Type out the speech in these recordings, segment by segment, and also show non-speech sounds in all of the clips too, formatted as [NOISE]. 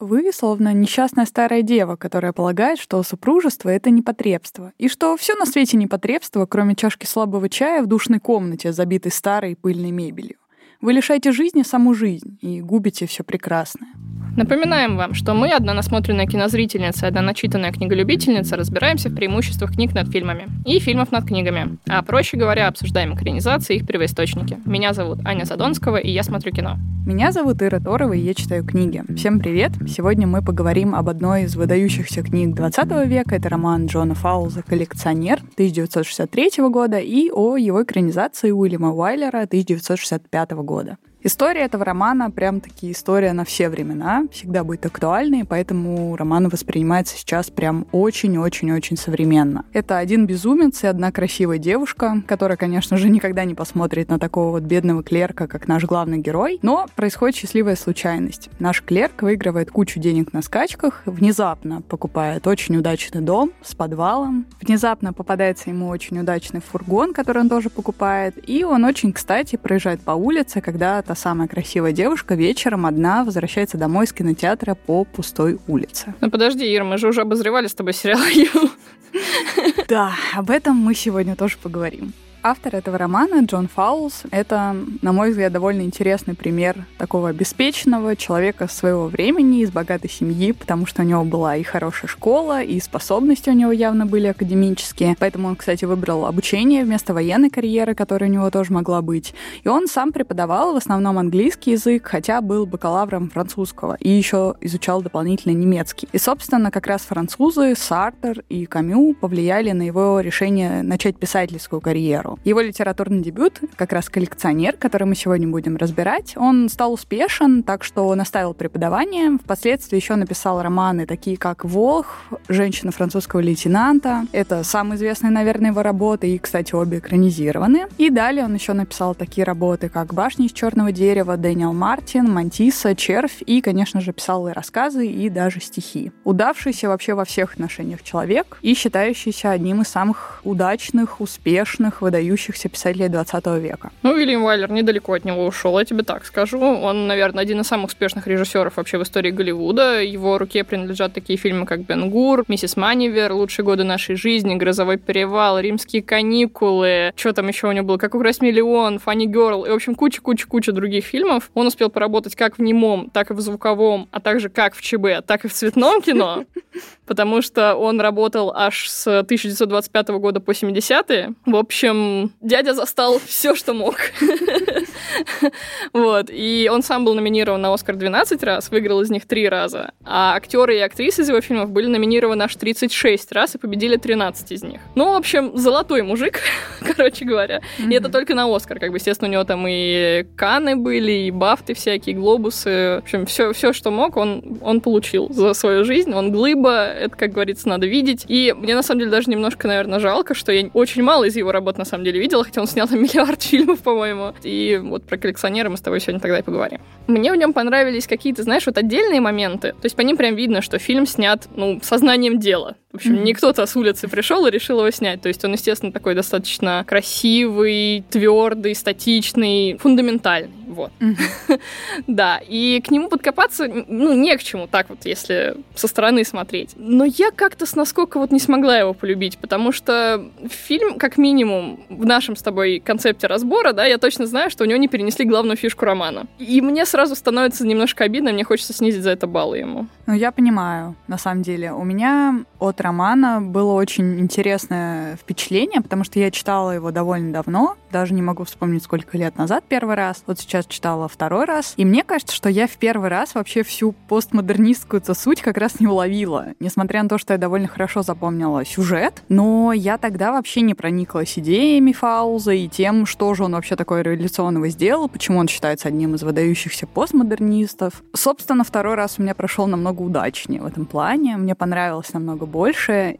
Вы словно несчастная старая дева, которая полагает, что супружество — это непотребство, и что все на свете непотребство, кроме чашки слабого чая в душной комнате, забитой старой пыльной мебелью. Вы лишаете жизни саму жизнь и губите все прекрасное. Напоминаем вам, что мы, одна насмотренная кинозрительница и одна начитанная книголюбительница, разбираемся в преимуществах книг над фильмами и фильмов над книгами, а проще говоря, обсуждаем экранизации и их первоисточники. Меня зовут Аня Задонского, и я смотрю кино. Меня зовут Ира Торова, и я читаю книги. Всем привет! Сегодня мы поговорим об одной из выдающихся книг 20 века. Это роман Джона Фаулза «Коллекционер» 1963 года и о его экранизации Уильяма Уайлера 1965 года. goda. История этого романа прям-таки история на все времена, всегда будет актуальной, поэтому роман воспринимается сейчас прям очень-очень-очень современно. Это один безумец и одна красивая девушка, которая, конечно же, никогда не посмотрит на такого вот бедного клерка, как наш главный герой, но происходит счастливая случайность. Наш клерк выигрывает кучу денег на скачках, внезапно покупает очень удачный дом с подвалом, внезапно попадается ему очень удачный фургон, который он тоже покупает, и он очень, кстати, проезжает по улице, когда та самая красивая девушка вечером одна возвращается домой из кинотеатра по пустой улице. Ну подожди, Ира, мы же уже обозревали с тобой сериал Ю. Да, об этом мы сегодня тоже поговорим. Автор этого романа, Джон Фаулс, это, на мой взгляд, довольно интересный пример такого обеспеченного человека своего времени, из богатой семьи, потому что у него была и хорошая школа, и способности у него явно были академические. Поэтому он, кстати, выбрал обучение вместо военной карьеры, которая у него тоже могла быть. И он сам преподавал в основном английский язык, хотя был бакалавром французского, и еще изучал дополнительно немецкий. И, собственно, как раз французы, Сартер и Камю повлияли на его решение начать писательскую карьеру жанру. Его литературный дебют, как раз «Коллекционер», который мы сегодня будем разбирать, он стал успешен, так что он оставил преподавание. Впоследствии еще написал романы, такие как «Волх», «Женщина французского лейтенанта». Это самые известные, наверное, его работы, и, кстати, обе экранизированы. И далее он еще написал такие работы, как «Башня из черного дерева», Дэниел Мартин, «Мантиса», «Червь» и, конечно же, писал и рассказы, и даже стихи. Удавшийся вообще во всех отношениях человек и считающийся одним из самых удачных, успешных, выдающихся выдающихся писателей 20 века. Ну, Уильям Вайлер недалеко от него ушел, я тебе так скажу. Он, наверное, один из самых успешных режиссеров вообще в истории Голливуда. Его руке принадлежат такие фильмы, как «Бен Гур», «Миссис Манивер», «Лучшие годы нашей жизни», «Грозовой перевал», «Римские каникулы», что там еще у него было, «Как украсть миллион», «Фанни Герл» и, в общем, куча-куча-куча других фильмов. Он успел поработать как в немом, так и в звуковом, а также как в ЧБ, так и в цветном кино, потому что он работал аж с 1925 года по 70-е. В общем, дядя застал все, что мог. вот. И он сам был номинирован на Оскар 12 раз, выиграл из них 3 раза. А актеры и актрисы из его фильмов были номинированы аж 36 раз и победили 13 из них. Ну, в общем, золотой мужик, [LAUGHS] короче говоря. И это только на Оскар. Как бы, естественно, у него там и Каны были, и бафты всякие, глобусы. В общем, все, все что мог, он, он получил за свою жизнь. Он глыба, это, как говорится, надо видеть. И мне, на самом деле, даже немножко, наверное, жалко, что я очень мало из его работ, на самом деле, видела, хотя он снял там [LAUGHS] миллиард фильмов, по-моему. И вот про коллекционера мы с тобой сегодня тогда и поговорим. Мне в нем понравились какие-то, знаешь, вот отдельные моменты. То есть по ним прям видно, что фильм снят, ну, сознанием дела. В общем, mm-hmm. не кто-то с улицы пришел и решил его снять. То есть он, естественно, такой достаточно красивый, твердый, статичный, фундаментальный. Вот. Mm-hmm. [LAUGHS] да, и к нему подкопаться, ну, не к чему, так вот, если со стороны смотреть. Но я как-то с насколько вот не смогла его полюбить, потому что фильм, как минимум, в нашем с тобой концепте разбора, да, я точно знаю, что у него не перенесли главную фишку романа. И мне сразу становится немножко обидно, мне хочется снизить за это баллы ему. Ну, я понимаю, на самом деле. У меня от романа было очень интересное впечатление, потому что я читала его довольно давно, даже не могу вспомнить, сколько лет назад первый раз. Вот сейчас читала второй раз. И мне кажется, что я в первый раз вообще всю постмодернистскую суть как раз не уловила. Несмотря на то, что я довольно хорошо запомнила сюжет, но я тогда вообще не прониклась идеями Фауза и тем, что же он вообще такое революционного сделал, почему он считается одним из выдающихся постмодернистов. Собственно, второй раз у меня прошел намного удачнее в этом плане. Мне понравилось намного больше.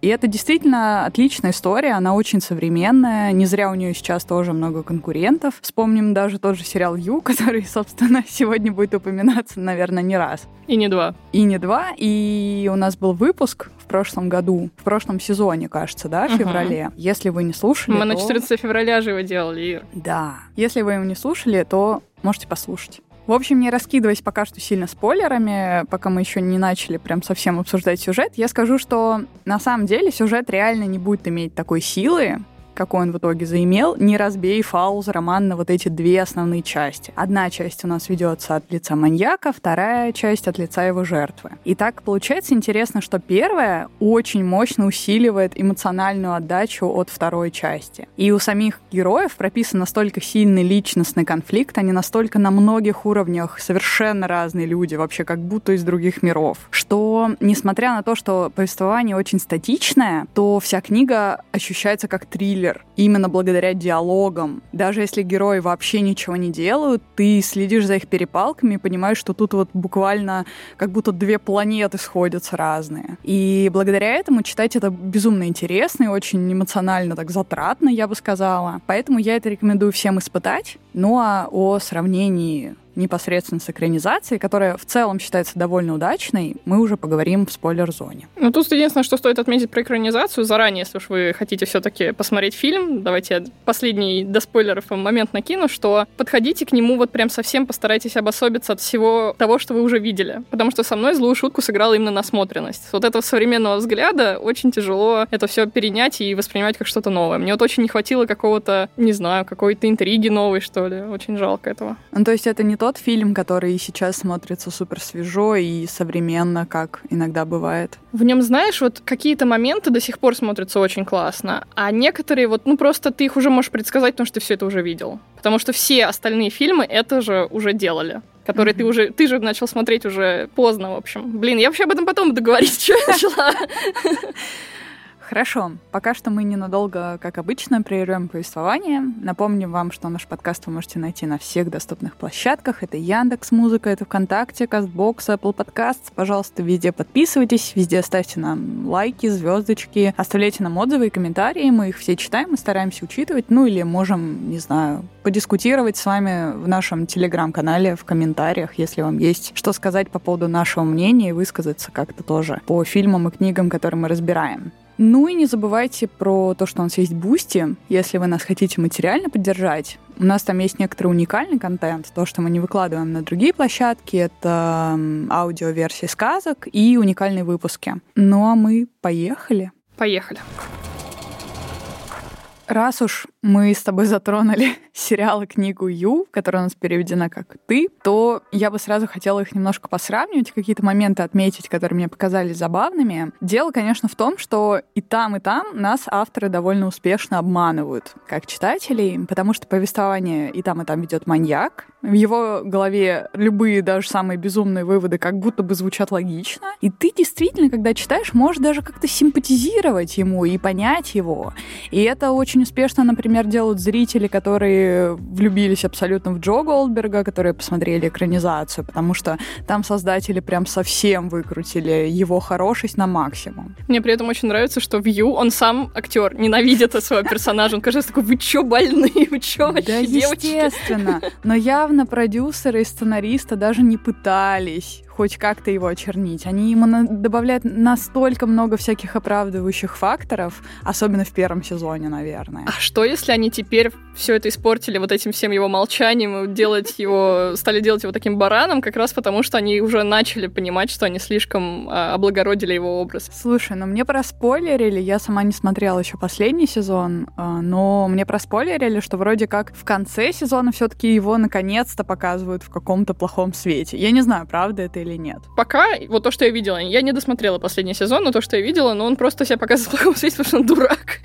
И это действительно отличная история, она очень современная. Не зря у нее сейчас тоже много конкурентов. Вспомним даже тот же сериал «Ю», [LAUGHS] который, собственно, сегодня будет упоминаться, наверное, не раз. И не два. И не два. И у нас был выпуск в прошлом году, в прошлом сезоне, кажется, да, в феврале. Угу. Если вы не слушали, Мы то... на 14 февраля же его делали, Ир. Да. Если вы его не слушали, то можете послушать. В общем, не раскидываясь пока что сильно спойлерами, пока мы еще не начали прям совсем обсуждать сюжет, я скажу, что на самом деле сюжет реально не будет иметь такой силы, какой он в итоге заимел, не разбей Фауз роман на вот эти две основные части. Одна часть у нас ведется от лица маньяка, вторая часть от лица его жертвы. И так получается интересно, что первая очень мощно усиливает эмоциональную отдачу от второй части. И у самих героев прописан настолько сильный личностный конфликт, они настолько на многих уровнях совершенно разные люди, вообще как будто из других миров, что, несмотря на то, что повествование очень статичное, то вся книга ощущается как триллер, триллер именно благодаря диалогам. Даже если герои вообще ничего не делают, ты следишь за их перепалками и понимаешь, что тут вот буквально как будто две планеты сходятся разные. И благодаря этому читать это безумно интересно и очень эмоционально так затратно, я бы сказала. Поэтому я это рекомендую всем испытать. Ну а о сравнении непосредственно с экранизацией, которая в целом считается довольно удачной, мы уже поговорим в спойлер-зоне. Ну, тут единственное, что стоит отметить про экранизацию заранее, если уж вы хотите все-таки посмотреть фильм, давайте я последний до спойлеров момент накину, что подходите к нему вот прям совсем постарайтесь обособиться от всего того, что вы уже видели. Потому что со мной злую шутку сыграла именно насмотренность. Вот этого современного взгляда очень тяжело это все перенять и воспринимать как что-то новое. Мне вот очень не хватило какого-то, не знаю, какой-то интриги новой, что ли. Очень жалко этого. Ну, то есть это не тот фильм, который сейчас смотрится супер свежо и современно, как иногда бывает. В нем, знаешь, вот какие-то моменты до сих пор смотрятся очень классно, а некоторые вот, ну просто ты их уже можешь предсказать, потому что ты все это уже видел. Потому что все остальные фильмы это же уже делали которые mm-hmm. ты уже, ты же начал смотреть уже поздно, в общем. Блин, я вообще об этом потом буду говорить, что [LAUGHS] я начала. Хорошо, пока что мы ненадолго, как обычно, прервем повествование. Напомним вам, что наш подкаст вы можете найти на всех доступных площадках. Это Яндекс Музыка, это ВКонтакте, Кастбокс, Apple Podcasts. Пожалуйста, везде подписывайтесь, везде ставьте нам лайки, звездочки, оставляйте нам отзывы и комментарии. Мы их все читаем и стараемся учитывать. Ну или можем, не знаю, подискутировать с вами в нашем телеграм-канале в комментариях, если вам есть что сказать по поводу нашего мнения и высказаться как-то тоже по фильмам и книгам, которые мы разбираем. Ну и не забывайте про то, что у нас есть Бусти, если вы нас хотите материально поддержать. У нас там есть некоторый уникальный контент, то, что мы не выкладываем на другие площадки, это аудиоверсии сказок и уникальные выпуски. Ну а мы поехали. Поехали. Раз уж мы с тобой затронули [LAUGHS] сериал и книгу Ю, которая у нас переведена как «Ты», то я бы сразу хотела их немножко посравнивать, какие-то моменты отметить, которые мне показались забавными. Дело, конечно, в том, что и там, и там нас авторы довольно успешно обманывают, как читателей, потому что повествование и там, и там ведет маньяк. В его голове любые, даже самые безумные выводы как будто бы звучат логично. И ты действительно, когда читаешь, можешь даже как-то симпатизировать ему и понять его. И это очень успешно, например, делают зрители, которые влюбились абсолютно в Джо Голдберга, которые посмотрели экранизацию, потому что там создатели прям совсем выкрутили его хорошесть на максимум. Мне при этом очень нравится, что в Ю он сам актер ненавидит своего персонажа. Он кажется такой, вы чё больные, вы чё вообще, Да, естественно. Но явно продюсеры и сценаристы даже не пытались хоть как-то его очернить. Они ему на- добавляют настолько много всяких оправдывающих факторов, особенно в первом сезоне, наверное. А что, если они теперь все это испортили вот этим всем его молчанием, делать его, стали делать его таким бараном, как раз потому, что они уже начали понимать, что они слишком а, облагородили его образ. Слушай, ну мне проспойлерили, я сама не смотрела еще последний сезон, а, но мне проспойлерили, что вроде как в конце сезона все-таки его наконец-то показывают в каком-то плохом свете. Я не знаю, правда это или или нет? Пока, вот то, что я видела, я не досмотрела последний сезон, но то, что я видела, но он просто себя показывает [LAUGHS] в плохом свете, потому что он дурак.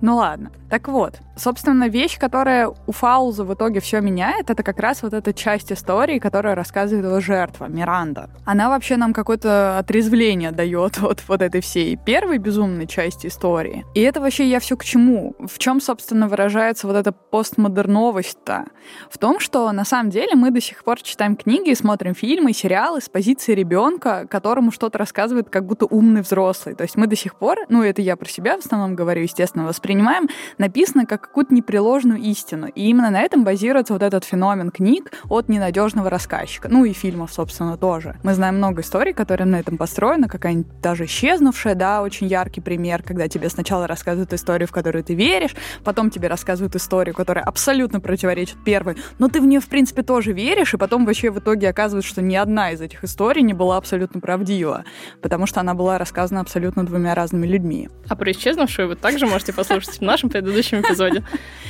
Ну ладно. Так вот, собственно, вещь, которая у Фауза в итоге все меняет, это как раз вот эта часть истории, которая рассказывает его жертва, Миранда. Она вообще нам какое-то отрезвление дает [LAUGHS] от вот этой всей первой безумной части истории. И это вообще я все к чему? В чем, собственно, выражается вот эта постмодерновость-то? В том, что на самом деле мы до сих пор читаем книги, смотрим фильмы, сериалы с позиции ребенка, которому что-то рассказывает как будто умный взрослый. То есть мы до сих пор, ну это я про себя в основном говорю, естественно, воспринимаем, написано как какую-то непреложную истину. И именно на этом базируется вот этот феномен книг от ненадежного рассказчика. Ну и фильмов, собственно, тоже. Мы знаем много историй, которые на этом построены, какая-нибудь даже исчезнувшая, да, очень яркий пример, когда тебе сначала рассказывают историю, в которую ты веришь, потом тебе рассказывают историю, которая абсолютно противоречит первой, но ты в нее, в принципе, тоже веришь, и потом вообще в итоге оказывается, что ни одна из этих историй не была абсолютно правдива, потому что она была рассказана абсолютно двумя разными людьми. А про исчезнувшую вы также можете послушать в нашем предыдущем эпизоде,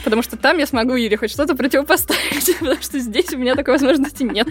потому что там я смогу Ире хоть что-то противопоставить, [LAUGHS] потому что здесь у меня такой возможности нет.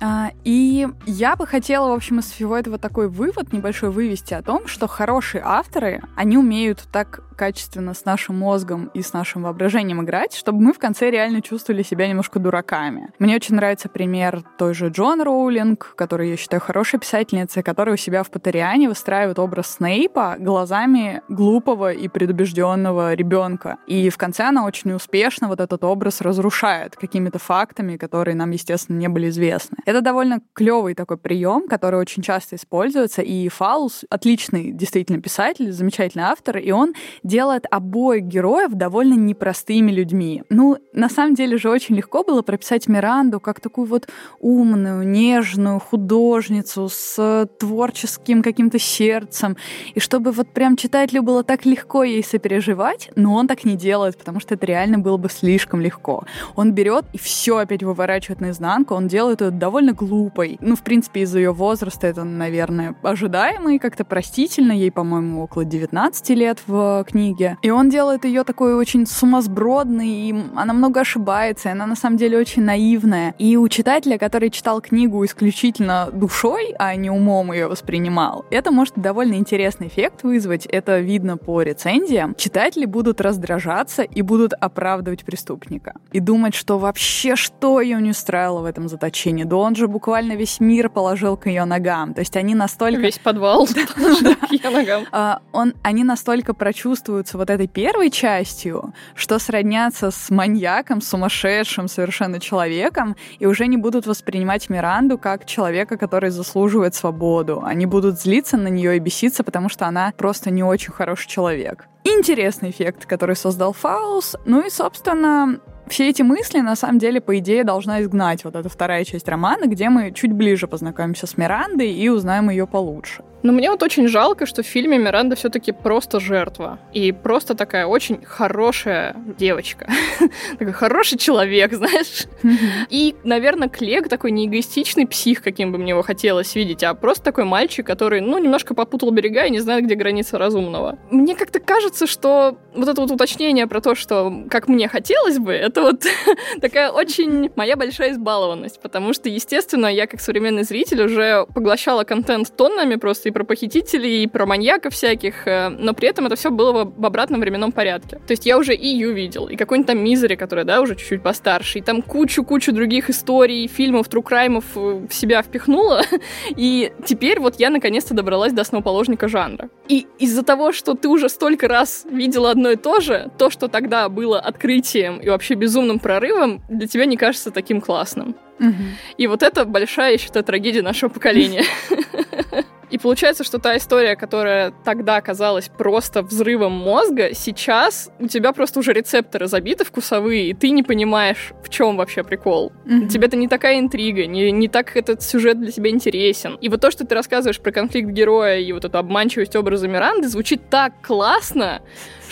А, и я бы хотела, в общем, из всего этого такой вывод небольшой вывести о том, что хорошие авторы, они умеют так качественно с нашим мозгом и с нашим воображением играть, чтобы мы в конце реально чувствовали себя немножко дураками. Мне очень нравится пример той же Джон Роулинг, который я считаю хорошей писательницей, которая у себя в Патериане выстраивает образ Снейпа глазами глупого и предубежденного ребенка. И в конце она очень успешно вот этот образ разрушает какими-то фактами, которые нам, естественно, не были известны. Это довольно клевый такой прием, который очень часто используется, и Фаус отличный действительно писатель, замечательный автор, и он делает обоих героев довольно непростыми людьми. Ну, на самом деле же очень легко было прописать Миранду как такую вот умную, нежную художницу с творческим каким-то сердцем, и чтобы вот прям читателю было так легко ей сопереживать, но он так не делает, потому что это реально было бы слишком легко. Он берет и все опять выворачивает наизнанку, он делает ее довольно глупой. Ну, в принципе, из-за ее возраста это, наверное, ожидаемо и как-то простительно. Ей, по-моему, около 19 лет в книге. И он делает ее такой очень сумасбродной, и она много ошибается, и она на самом деле очень наивная. И у читателя, который читал книгу исключительно душой, а не умом ее воспринимал, это может довольно интересный эффект вызвать. Это видно по рецензиям. Читатели будут раздражаться и будут оправдывать преступника. И думать, что вообще что ее не устраивало в этом заточении. Да он же буквально весь мир положил к ее ногам. То есть они настолько... Весь подвал [LAUGHS] к ее ногам. А, он, они настолько прочувствуются вот этой первой частью, что сроднятся с маньяком, сумасшедшим совершенно человеком, и уже не будут воспринимать Миранду как человека, который заслуживает свободу. Они будут злиться на нее и беситься, потому что она просто не очень хороший человек. Интересный эффект, который создал Фаус. Ну и, собственно, все эти мысли, на самом деле, по идее, должна изгнать вот эта вторая часть романа, где мы чуть ближе познакомимся с Мирандой и узнаем ее получше. Но мне вот очень жалко, что в фильме Миранда все-таки просто жертва. И просто такая очень хорошая девочка. [LAUGHS] такой хороший человек, [LAUGHS] знаешь. И, наверное, Клег такой не эгоистичный псих, каким бы мне его хотелось видеть, а просто такой мальчик, который, ну, немножко попутал берега и не знает, где граница разумного. Мне как-то кажется, что вот это вот уточнение про то, что как мне хотелось бы, это вот [LAUGHS] такая очень моя большая избалованность, потому что, естественно, я как современный зритель уже поглощала контент тоннами просто и про похитителей, и про маньяков всяких, э, но при этом это все было в обратном временном порядке. То есть я уже и You видела, и какой-нибудь там Misery, которая, да, уже чуть-чуть постарше, и там кучу-кучу других историй, фильмов, true crime ов э, в себя впихнула, [LAUGHS] и теперь вот я наконец-то добралась до основоположника жанра. И из-за того, что ты уже столько раз видела одно и то же, то, что тогда было открытием и вообще безумным прорывом, для тебя не кажется таким классным. Угу. И вот это большая, я считаю, трагедия нашего поколения. [LAUGHS] И получается, что та история, которая тогда казалась просто взрывом мозга, сейчас у тебя просто уже рецепторы забиты вкусовые, и ты не понимаешь, в чем вообще прикол. Mm-hmm. Тебе это не такая интрига, не, не так этот сюжет для тебя интересен. И вот то, что ты рассказываешь про конфликт героя и вот эту обманчивость образа Миранды, звучит так классно,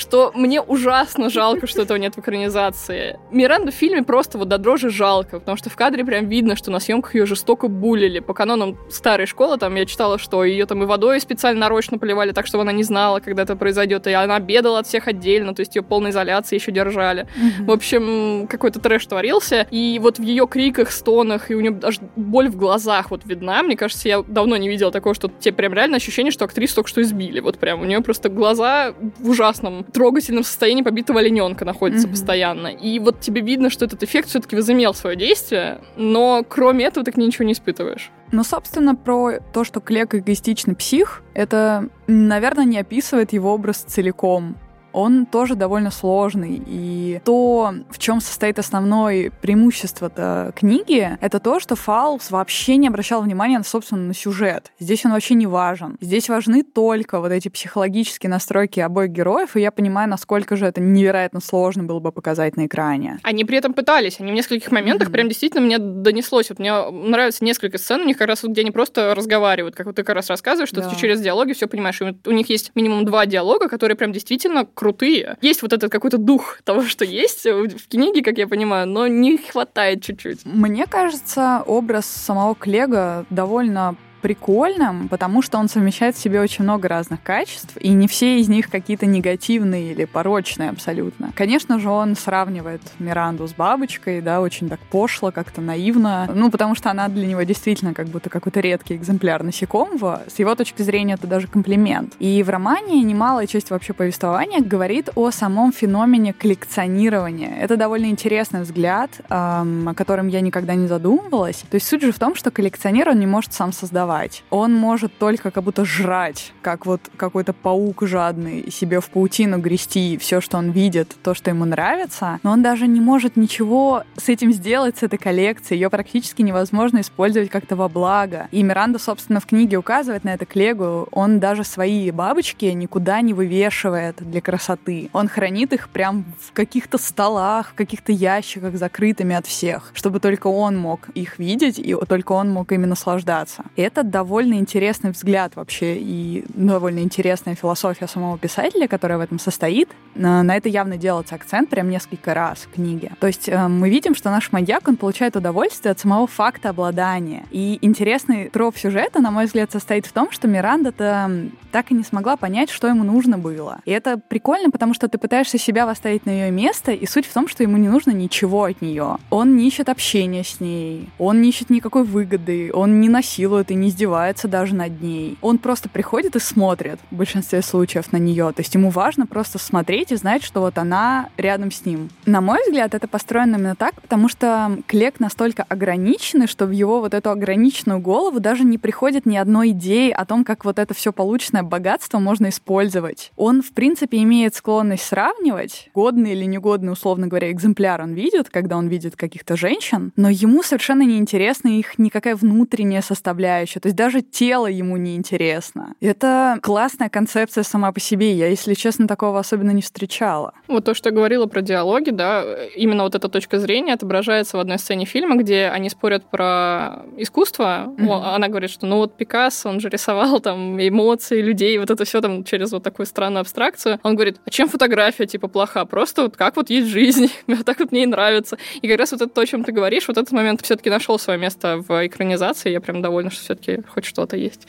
что мне ужасно жалко, что этого нет в экранизации. Миранду в фильме просто вот до дрожи жалко, потому что в кадре прям видно, что на съемках ее жестоко булили. По канонам старой школы там я читала, что ее там и водой специально нарочно поливали, так, чтобы она не знала, когда это произойдет, и она бедала от всех отдельно, то есть ее полной изоляции еще держали. Mm-hmm. В общем, какой-то трэш творился, и вот в ее криках, стонах, и у нее даже боль в глазах вот видна. Мне кажется, я давно не видела такого, что тебе прям реально ощущение, что актрису только что избили. Вот прям у нее просто глаза в ужасном трогательном состоянии побитого олененка находится mm-hmm. постоянно. И вот тебе видно, что этот эффект все-таки возымел свое действие, но кроме этого ты к ней ничего не испытываешь. Ну, собственно, про то, что Клек эгоистичный псих, это, наверное, не описывает его образ целиком. Он тоже довольно сложный. И то, в чем состоит основное преимущество книги, это то, что Фаулс вообще не обращал внимания, на, собственно, на сюжет. Здесь он вообще не важен. Здесь важны только вот эти психологические настройки обоих героев, и я понимаю, насколько же это невероятно сложно было бы показать на экране. Они при этом пытались. Они в нескольких моментах mm-hmm. прям действительно мне донеслось. Вот мне нравится несколько сцен у них как раз, где они просто разговаривают, как вот ты как раз рассказываешь, что да. ты через диалоги все понимаешь. И у них есть минимум два диалога, которые прям действительно крутые. Есть вот этот какой-то дух того, что есть в книге, как я понимаю, но не хватает чуть-чуть. Мне кажется, образ самого Клега довольно прикольным, потому что он совмещает в себе очень много разных качеств, и не все из них какие-то негативные или порочные абсолютно. Конечно же, он сравнивает Миранду с бабочкой, да, очень так пошло, как-то наивно, ну, потому что она для него действительно как будто какой-то редкий экземпляр насекомого. С его точки зрения это даже комплимент. И в романе немалая часть вообще повествования говорит о самом феномене коллекционирования. Это довольно интересный взгляд, эм, о котором я никогда не задумывалась. То есть суть же в том, что коллекционер, он не может сам создавать создавать. Он может только как будто жрать, как вот какой-то паук жадный, себе в паутину грести все, что он видит, то, что ему нравится, но он даже не может ничего с этим сделать, с этой коллекцией. Ее практически невозможно использовать как-то во благо. И Миранда, собственно, в книге указывает на это Клегу. Он даже свои бабочки никуда не вывешивает для красоты. Он хранит их прям в каких-то столах, в каких-то ящиках, закрытыми от всех, чтобы только он мог их видеть, и только он мог ими наслаждаться. Это это довольно интересный взгляд вообще и довольно интересная философия самого писателя, которая в этом состоит. На это явно делается акцент прям несколько раз в книге. То есть э, мы видим, что наш маньяк, он получает удовольствие от самого факта обладания. И интересный троп сюжета, на мой взгляд, состоит в том, что Миранда-то так и не смогла понять, что ему нужно было. И это прикольно, потому что ты пытаешься себя поставить на ее место, и суть в том, что ему не нужно ничего от нее. Он не ищет общения с ней, он не ищет никакой выгоды, он не насилует и не издевается даже над ней. Он просто приходит и смотрит в большинстве случаев на нее. То есть ему важно просто смотреть и знать, что вот она рядом с ним. На мой взгляд, это построено именно так, потому что Клек настолько ограниченный, что в его вот эту ограниченную голову даже не приходит ни одной идеи о том, как вот это все полученное богатство можно использовать. Он, в принципе, имеет склонность сравнивать, годный или негодный, условно говоря, экземпляр он видит, когда он видит каких-то женщин, но ему совершенно не интересна их никакая внутренняя составляющая. То есть даже тело ему не интересно. Это классная концепция сама по себе. Я, если честно, такого особенно не встречала. Вот то, что я говорила про диалоги, да, именно вот эта точка зрения отображается в одной сцене фильма, где они спорят про искусство. Mm-hmm. Она говорит, что ну вот Пикассо, он же рисовал там эмоции людей, вот это все там через вот такую странную абстракцию. Он говорит, а чем фотография типа плоха? Просто вот как вот есть жизнь, [LAUGHS] так вот мне и нравится. И как раз вот это то, о чем ты говоришь, вот этот момент все-таки нашел свое место в экранизации. Я прям довольна, что все-таки хоть что-то есть.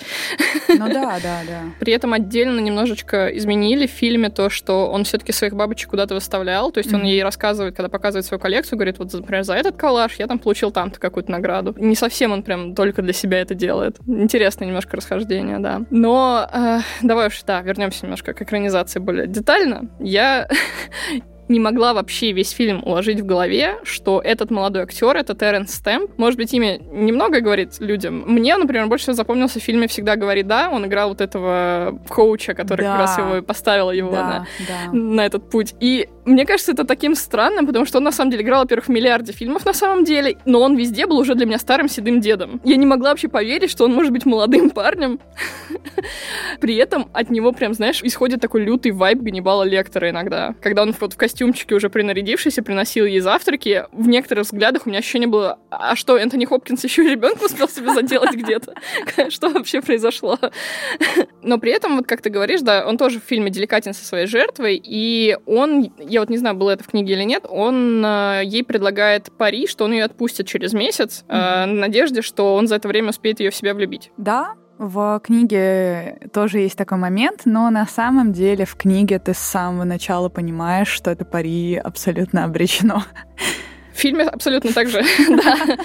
Ну да, да, да. [LAUGHS] При этом отдельно немножечко изменили в фильме то, что он все-таки своих бабочек куда-то выставлял. То есть mm-hmm. он ей рассказывает, когда показывает свою коллекцию, говорит, вот, например, за этот коллаж я там получил там-то какую-то награду. Не совсем он прям только для себя это делает. Интересное немножко расхождение, да. Но э, давай уж, да, вернемся немножко к экранизации более детально. Я [LAUGHS] не могла вообще весь фильм уложить в голове, что этот молодой актер, это Терренс Стэмп. Может быть, имя немного говорит людям. Мне, например, больше всего запомнился в фильме «Всегда говорит да». Он играл вот этого коуча, который да. как раз его поставил его да, на, да. на этот путь. И мне кажется, это таким странным, потому что он на самом деле играл, во-первых, в миллиарде фильмов на самом деле, но он везде был уже для меня старым седым дедом. Я не могла вообще поверить, что он может быть молодым [LAUGHS] парнем. При этом от него прям, знаешь, исходит такой лютый вайб Ганнибала Лектора иногда. Когда он вот в костюмчике уже принарядившийся, приносил ей завтраки, в некоторых взглядах у меня ощущение было, а что, Энтони Хопкинс еще и ребенка успел себе заделать где-то? [LAUGHS] Что вообще произошло? Но при этом, вот как ты говоришь, да, он тоже в фильме деликатен со своей жертвой, и он я вот не знаю, было это в книге или нет, он э, ей предлагает пари, что он ее отпустит через месяц, mm-hmm. в надежде, что он за это время успеет ее в себя влюбить. Да, в книге тоже есть такой момент, но на самом деле в книге ты с самого начала понимаешь, что это пари абсолютно обречено. В фильме абсолютно так же, [LAUGHS] да.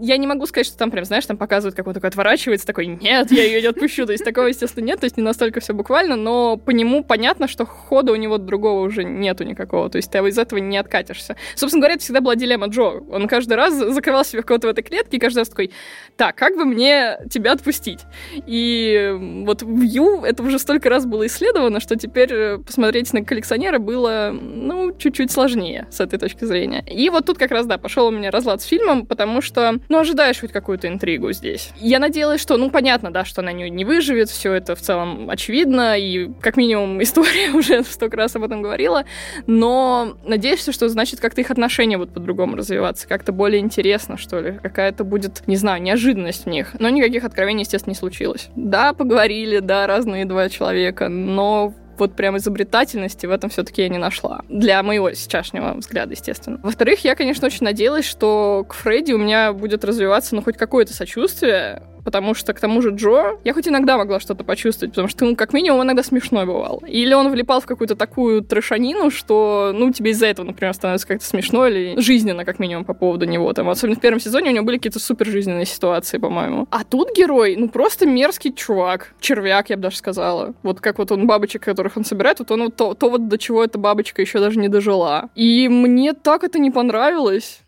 Я не могу сказать, что там прям, знаешь, там показывают, как он такой отворачивается, такой, нет, я ее не отпущу. То есть такого, естественно, нет, то есть не настолько все буквально, но по нему понятно, что хода у него другого уже нету никакого. То есть ты из этого не откатишься. Собственно говоря, это всегда была дилемма Джо. Он каждый раз закрывал себя в кого-то в этой клетке, и каждый раз такой, так, как бы мне тебя отпустить? И вот в Ю это уже столько раз было исследовано, что теперь э, посмотреть на коллекционера было, ну, чуть-чуть сложнее с этой точки зрения. И вот тут как раз, да, пошел у меня разлад с фильмом, потому что, ну, ожидаешь хоть какую-то интригу здесь. Я надеялась, что, ну, понятно, да, что она не, не выживет, все это в целом очевидно, и как минимум [LAUGHS] история уже столько раз об этом говорила, но надеешься, что значит как-то их отношения будут по-другому развиваться, как-то более интересно, что ли, какая-то будет, не знаю, неожиданность в них. Но никаких откровений, естественно, не случилось. Да, поговорили, да, разные два человека, но вот прям изобретательности в этом все-таки я не нашла. Для моего сейчасшнего взгляда, естественно. Во-вторых, я, конечно, очень надеялась, что к Фредди у меня будет развиваться, ну, хоть какое-то сочувствие, потому что к тому же Джо, я хоть иногда могла что-то почувствовать, потому что, ну, как минимум, иногда смешной бывал. Или он влипал в какую-то такую трешанину, что, ну, тебе из-за этого, например, становится как-то смешно или жизненно, как минимум, по поводу него. Там, особенно в первом сезоне у него были какие-то супер жизненные ситуации, по-моему. А тут герой, ну, просто мерзкий чувак. Червяк, я бы даже сказала. Вот как вот он бабочек, которых он собирает, вот он вот то, то вот до чего эта бабочка еще даже не дожила. И мне так это не понравилось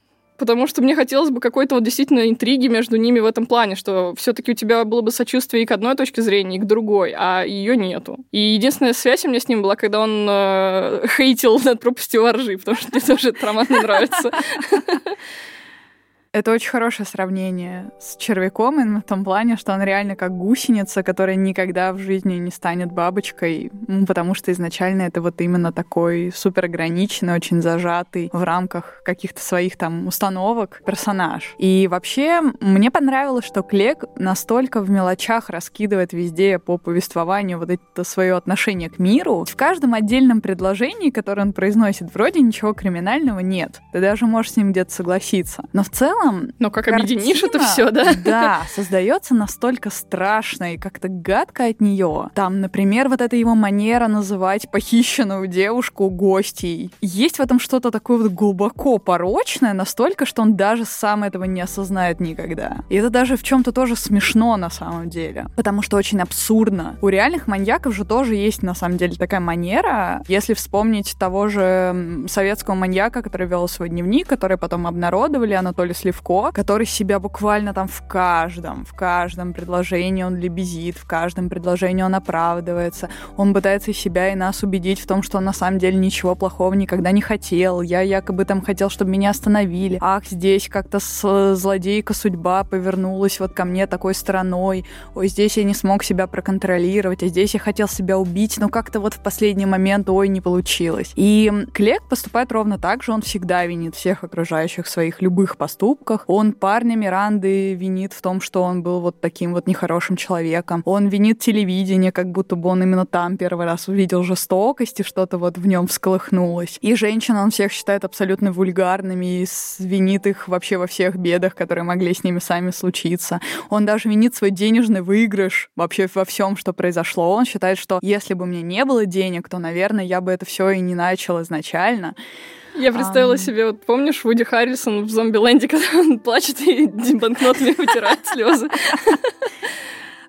потому что мне хотелось бы какой-то вот действительно интриги между ними в этом плане, что все-таки у тебя было бы сочувствие и к одной точке зрения, и к другой, а ее нету. И единственная связь у меня с ним была, когда он э, [LAUGHS] хейтил над пропастью воржи, потому что мне тоже этот роман не нравится. Это очень хорошее сравнение с червяком именно в том плане, что он реально как гусеница, которая никогда в жизни не станет бабочкой, потому что изначально это вот именно такой супер ограниченный, очень зажатый в рамках каких-то своих там установок персонаж. И вообще мне понравилось, что Клек настолько в мелочах раскидывает везде по повествованию вот это свое отношение к миру. В каждом отдельном предложении, которое он произносит, вроде ничего криминального нет. Ты даже можешь с ним где-то согласиться. Но в целом целом... Но как картина, объединишь это все, да? [LAUGHS] Да, создается настолько страшно и как-то гадко от нее. Там, например, вот эта его манера называть похищенную девушку гостей. Есть в этом что-то такое вот глубоко порочное, настолько, что он даже сам этого не осознает никогда. И это даже в чем-то тоже смешно на самом деле. Потому что очень абсурдно. У реальных маньяков же тоже есть на самом деле такая манера. Если вспомнить того же советского маньяка, который вел свой дневник, который потом обнародовали, Анатолий Слив Левко, который себя буквально там в каждом, в каждом предложении он лебезит, в каждом предложении он оправдывается. Он пытается себя и нас убедить в том, что он на самом деле ничего плохого никогда не хотел. Я якобы там хотел, чтобы меня остановили. Ах, здесь как-то злодейка судьба повернулась вот ко мне такой стороной. Ой, здесь я не смог себя проконтролировать, а здесь я хотел себя убить, но как-то вот в последний момент, ой, не получилось. И Клек поступает ровно так же, он всегда винит всех окружающих своих любых поступках, поступках. Он парня Миранды винит в том, что он был вот таким вот нехорошим человеком. Он винит телевидение, как будто бы он именно там первый раз увидел жестокость, и что-то вот в нем всколыхнулось. И женщин он всех считает абсолютно вульгарными и винит их вообще во всех бедах, которые могли с ними сами случиться. Он даже винит свой денежный выигрыш вообще во всем, что произошло. Он считает, что если бы мне не было денег, то, наверное, я бы это все и не начал изначально. Я представила um... себе, вот помнишь Вуди Харрисон в Зомби-ленде, [LAUGHS] когда он плачет и банкнотами вытирает слезы? [LAUGHS]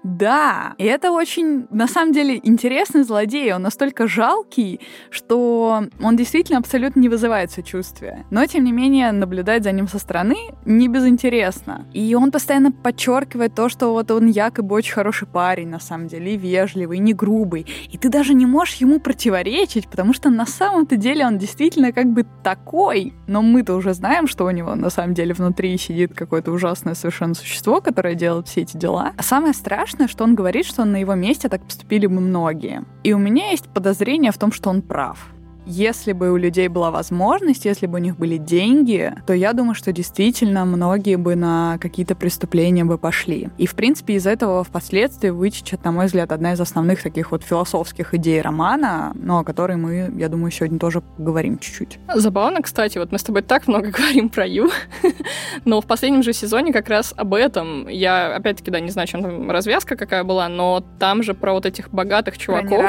Да, и это очень, на самом деле, интересный злодей. Он настолько жалкий, что он действительно абсолютно не вызывает сочувствия. Но, тем не менее, наблюдать за ним со стороны не безинтересно. И он постоянно подчеркивает то, что вот он якобы очень хороший парень, на самом деле, и вежливый, и не грубый. И ты даже не можешь ему противоречить, потому что на самом-то деле он действительно как бы такой. Но мы-то уже знаем, что у него на самом деле внутри сидит какое-то ужасное совершенно существо, которое делает все эти дела. А самое страшное, страшное, что он говорит, что на его месте так поступили бы многие. И у меня есть подозрение в том, что он прав. Если бы у людей была возможность, если бы у них были деньги, то я думаю, что действительно многие бы на какие-то преступления бы пошли. И, в принципе, из этого впоследствии вытечет, на мой взгляд, одна из основных таких вот философских идей романа, но о которой мы, я думаю, сегодня тоже поговорим чуть-чуть. Забавно, кстати, вот мы с тобой так много [LAUGHS] говорим про Ю, [LAUGHS] но в последнем же сезоне как раз об этом. Я, опять-таки, да, не знаю, чем там развязка какая была, но там же про вот этих богатых чуваков,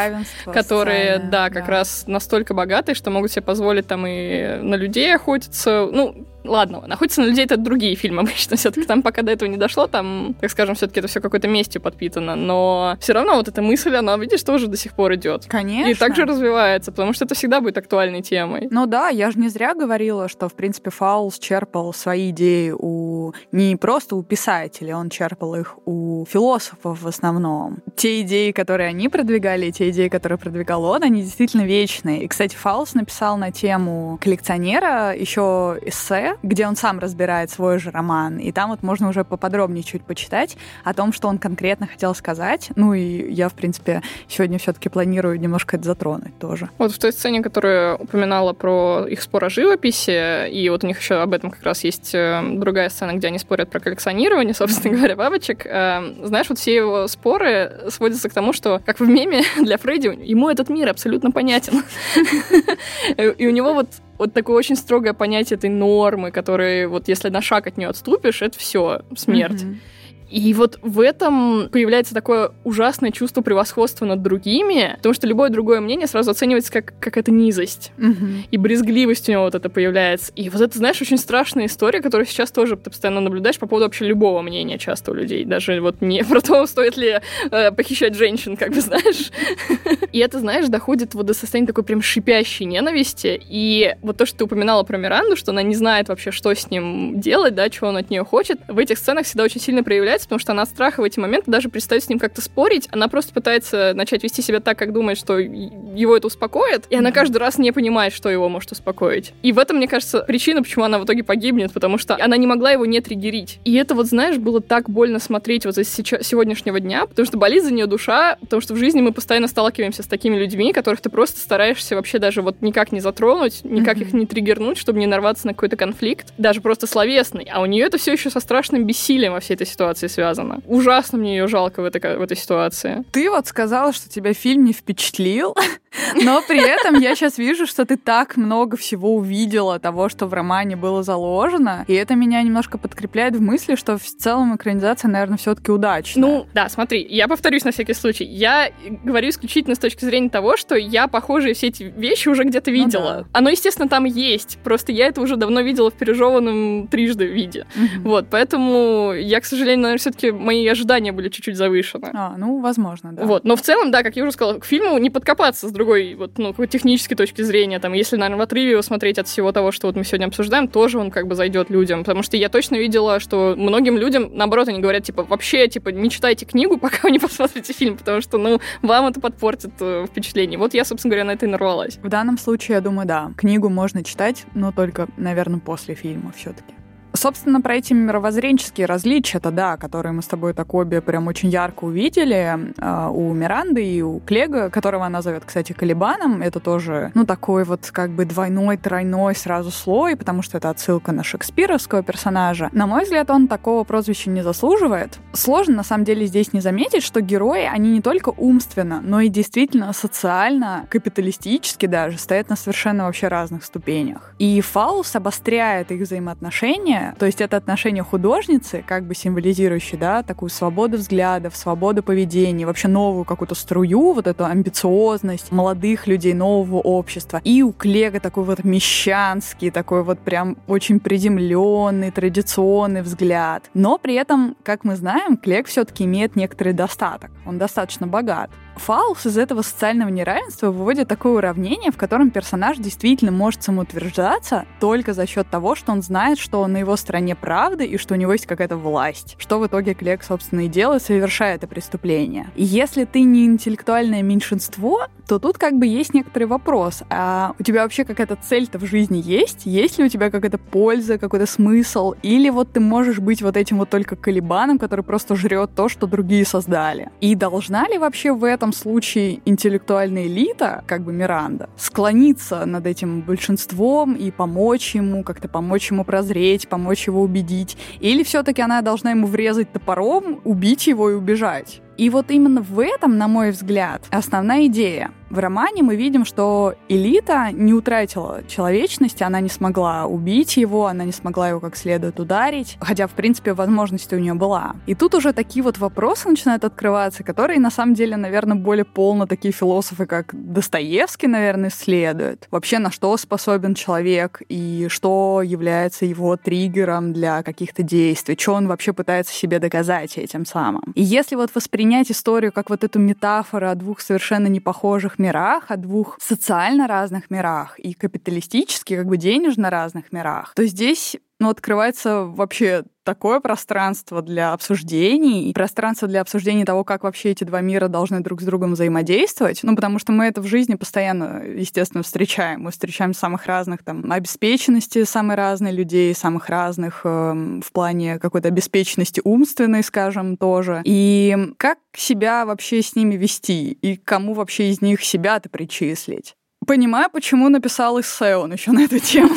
которые, да, как раз настолько богатые, богатые, что могут себе позволить там и на людей охотиться. Ну, Ладно, находится на людей это другие фильмы обычно. [LAUGHS] Все-таки там, пока до этого не дошло, там, так скажем, все-таки это все какой-то местью подпитано. Но все равно вот эта мысль, она, видишь, тоже до сих пор идет. Конечно. И также развивается, потому что это всегда будет актуальной темой. Ну да, я же не зря говорила, что, в принципе, Фаулс черпал свои идеи у не просто у писателей, он черпал их у философов в основном. Те идеи, которые они продвигали, и те идеи, которые продвигал он, они действительно вечные. И, кстати, Фаулс написал на тему коллекционера еще эссе, где он сам разбирает свой же роман. И там вот можно уже поподробнее чуть почитать о том, что он конкретно хотел сказать. Ну и я, в принципе, сегодня все-таки планирую немножко это затронуть тоже. Вот в той сцене, которая упоминала про их спор о живописи, и вот у них еще об этом как раз есть э, другая сцена, где они спорят про коллекционирование, [LAUGHS] собственно говоря, бабочек. Э, знаешь, вот все его споры сводятся к тому, что, как в меме [LAUGHS] для Фредди, ему этот мир абсолютно понятен. [LAUGHS] [LAUGHS] И у него вот вот такое очень строгое понятие этой нормы, которая вот если на шаг от нее отступишь, это все смерть. И вот в этом появляется такое ужасное чувство превосходства над другими, потому что любое другое мнение сразу оценивается как какая-то низость. Угу. И брезгливость у него вот это появляется. И вот это, знаешь, очень страшная история, которую сейчас тоже ты постоянно наблюдаешь по поводу вообще любого мнения часто у людей. Даже вот не [LAUGHS] про то, стоит ли э, похищать женщин, как бы знаешь. [LAUGHS] И это, знаешь, доходит вот до состояния такой прям шипящей ненависти. И вот то, что ты упоминала про Миранду, что она не знает вообще, что с ним делать, да, чего он от нее хочет, в этих сценах всегда очень сильно проявляется потому что она от страха в эти моменты даже перестает с ним как-то спорить, она просто пытается начать вести себя так, как думает, что его это успокоит, и она каждый раз не понимает, что его может успокоить. И в этом, мне кажется, причина, почему она в итоге погибнет, потому что она не могла его не триггерить. И это вот, знаешь, было так больно смотреть вот из сегодняшнего дня, потому что болит за нее душа, потому что в жизни мы постоянно сталкиваемся с такими людьми, которых ты просто стараешься вообще даже вот никак не затронуть, никак их не триггернуть, чтобы не нарваться на какой-то конфликт, даже просто словесный. А у нее это все еще со страшным бессилием во всей этой ситуации связано. Ужасно мне ее жалко в этой, в этой ситуации. Ты вот сказала, что тебя фильм не впечатлил, [LAUGHS] но при этом я сейчас вижу, что ты так много всего увидела того, что в романе было заложено, и это меня немножко подкрепляет в мысли, что в целом экранизация, наверное, все-таки удачная. Ну, да, смотри, я повторюсь на всякий случай. Я говорю исключительно с точки зрения того, что я похожие все эти вещи уже где-то ну видела. Ну, да. Оно, естественно, там есть, просто я это уже давно видела в пережеванном трижды виде. Угу. Вот, поэтому я, к сожалению, наверное, все-таки мои ожидания были чуть-чуть завышены. А, ну, возможно, да. Вот, но в целом, да, как я уже сказала, к фильму не подкопаться с другой, вот, ну, технической точки зрения, там, если, наверное, в отрыве его смотреть от всего того, что вот мы сегодня обсуждаем, тоже он как бы зайдет людям, потому что я точно видела, что многим людям, наоборот, они говорят, типа, вообще, типа, не читайте книгу, [LAUGHS] пока вы не посмотрите фильм, потому что, ну, вам это подпортит э, впечатление. Вот я, собственно говоря, на это и нарвалась. В данном случае, я думаю, да, книгу можно читать, но только, наверное, после фильма все-таки. Собственно, про эти мировоззренческие различия-то, да, которые мы с тобой так обе прям очень ярко увидели э, у Миранды и у Клега, которого она зовет, кстати, Калибаном. Это тоже, ну, такой вот как бы двойной, тройной сразу слой, потому что это отсылка на шекспировского персонажа. На мой взгляд, он такого прозвища не заслуживает. Сложно, на самом деле, здесь не заметить, что герои, они не только умственно, но и действительно социально, капиталистически даже, стоят на совершенно вообще разных ступенях. И Фаус обостряет их взаимоотношения то есть это отношение художницы, как бы символизирующее, да, такую свободу взглядов, свободу поведения, вообще новую какую-то струю, вот эту амбициозность молодых людей нового общества. И у Клега такой вот мещанский, такой вот прям очень приземленный, традиционный взгляд. Но при этом, как мы знаем, Клег все-таки имеет некоторый достаток. Он достаточно богат. Фаус из этого социального неравенства выводит такое уравнение, в котором персонаж действительно может самоутверждаться только за счет того, что он знает, что на его стороне правды и что у него есть какая-то власть. Что в итоге Клек, собственно, и делает, совершая это преступление. И если ты не интеллектуальное меньшинство, то тут как бы есть некоторый вопрос. А у тебя вообще какая-то цель-то в жизни есть? Есть ли у тебя какая-то польза, какой-то смысл? Или вот ты можешь быть вот этим вот только колебаном, который просто жрет то, что другие создали? И должна ли вообще в этом случае интеллектуальная элита, как бы Миранда, склониться над этим большинством и помочь ему, как-то помочь ему прозреть, помочь его убедить? Или все-таки она должна ему врезать топором, убить его и убежать? И вот именно в этом, на мой взгляд, основная идея. В романе мы видим, что элита не утратила человечности, она не смогла убить его, она не смогла его как следует ударить, хотя, в принципе, возможность у нее была. И тут уже такие вот вопросы начинают открываться, которые, на самом деле, наверное, более полно такие философы, как Достоевский, наверное, исследуют. Вообще, на что способен человек и что является его триггером для каких-то действий, что он вообще пытается себе доказать этим самым. И если вот воспринять историю как вот эту метафору о двух совершенно непохожих мирах, о двух социально разных мирах и капиталистически, как бы денежно разных мирах, то здесь ну, открывается вообще такое пространство для обсуждений, пространство для обсуждения того, как вообще эти два мира должны друг с другом взаимодействовать. Ну, потому что мы это в жизни постоянно, естественно, встречаем. Мы встречаем самых разных там обеспеченности, самые разные людей, самых разных э, в плане какой-то обеспеченности умственной, скажем, тоже. И как себя вообще с ними вести? И кому вообще из них себя-то причислить? Понимаю, почему написал эссе он еще на эту тему.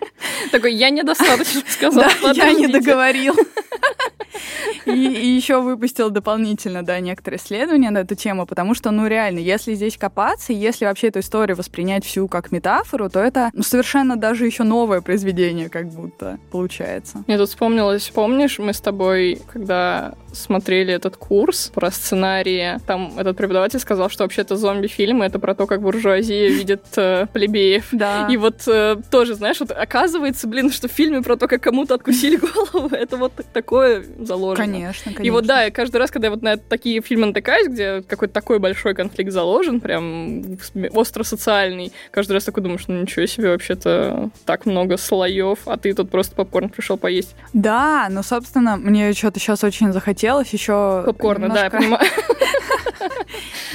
[LAUGHS] Такой, я недостаточно [LAUGHS] сказал. Да, я не договорил. [LAUGHS] И, и еще выпустил дополнительно, да, некоторые исследования на эту тему, потому что, ну, реально, если здесь копаться, если вообще эту историю воспринять всю как метафору, то это ну, совершенно даже еще новое произведение, как будто получается. Мне тут вспомнилось, помнишь, мы с тобой, когда смотрели этот курс про сценарии, там этот преподаватель сказал, что вообще-то зомби-фильмы — это про то, как буржуазия видит э, плебеев. Да. И вот э, тоже, знаешь, вот оказывается, блин, что в фильме про то, как кому-то откусили [LAUGHS] голову, это вот такое заложено. Конечно, конечно. И вот да, каждый раз, когда я вот на такие фильмы натыкаюсь, где какой-то такой большой конфликт заложен, прям остро-социальный, каждый раз такой думаешь, ну ничего себе, вообще-то так много слоев, а ты тут просто попкорн пришел поесть. Да, но, собственно, мне что-то сейчас очень захотелось еще... Попкорна, немножко... да, я понимаю. [LAUGHS]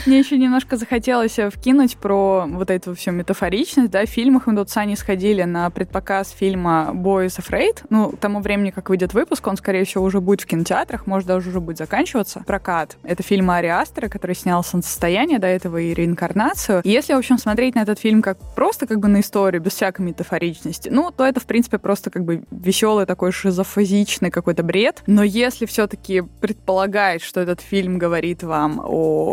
Мне еще немножко захотелось э, вкинуть про вот эту всю метафоричность, да, в фильмах мы тут с Аней сходили на предпоказ фильма Boys Afraid, ну, к тому времени, как выйдет выпуск, он, скорее всего, уже будет в кинотеатрах, может, даже уже будет заканчиваться. Прокат. Это фильм Ари Астера, который снял «Солнцестояние», до этого и «Реинкарнацию». Если, в общем, смотреть на этот фильм как просто как бы на историю, без всякой метафоричности, ну, то это, в принципе, просто как бы веселый такой шизофазичный какой-то бред. Но если все-таки предполагать, что этот фильм говорит вам о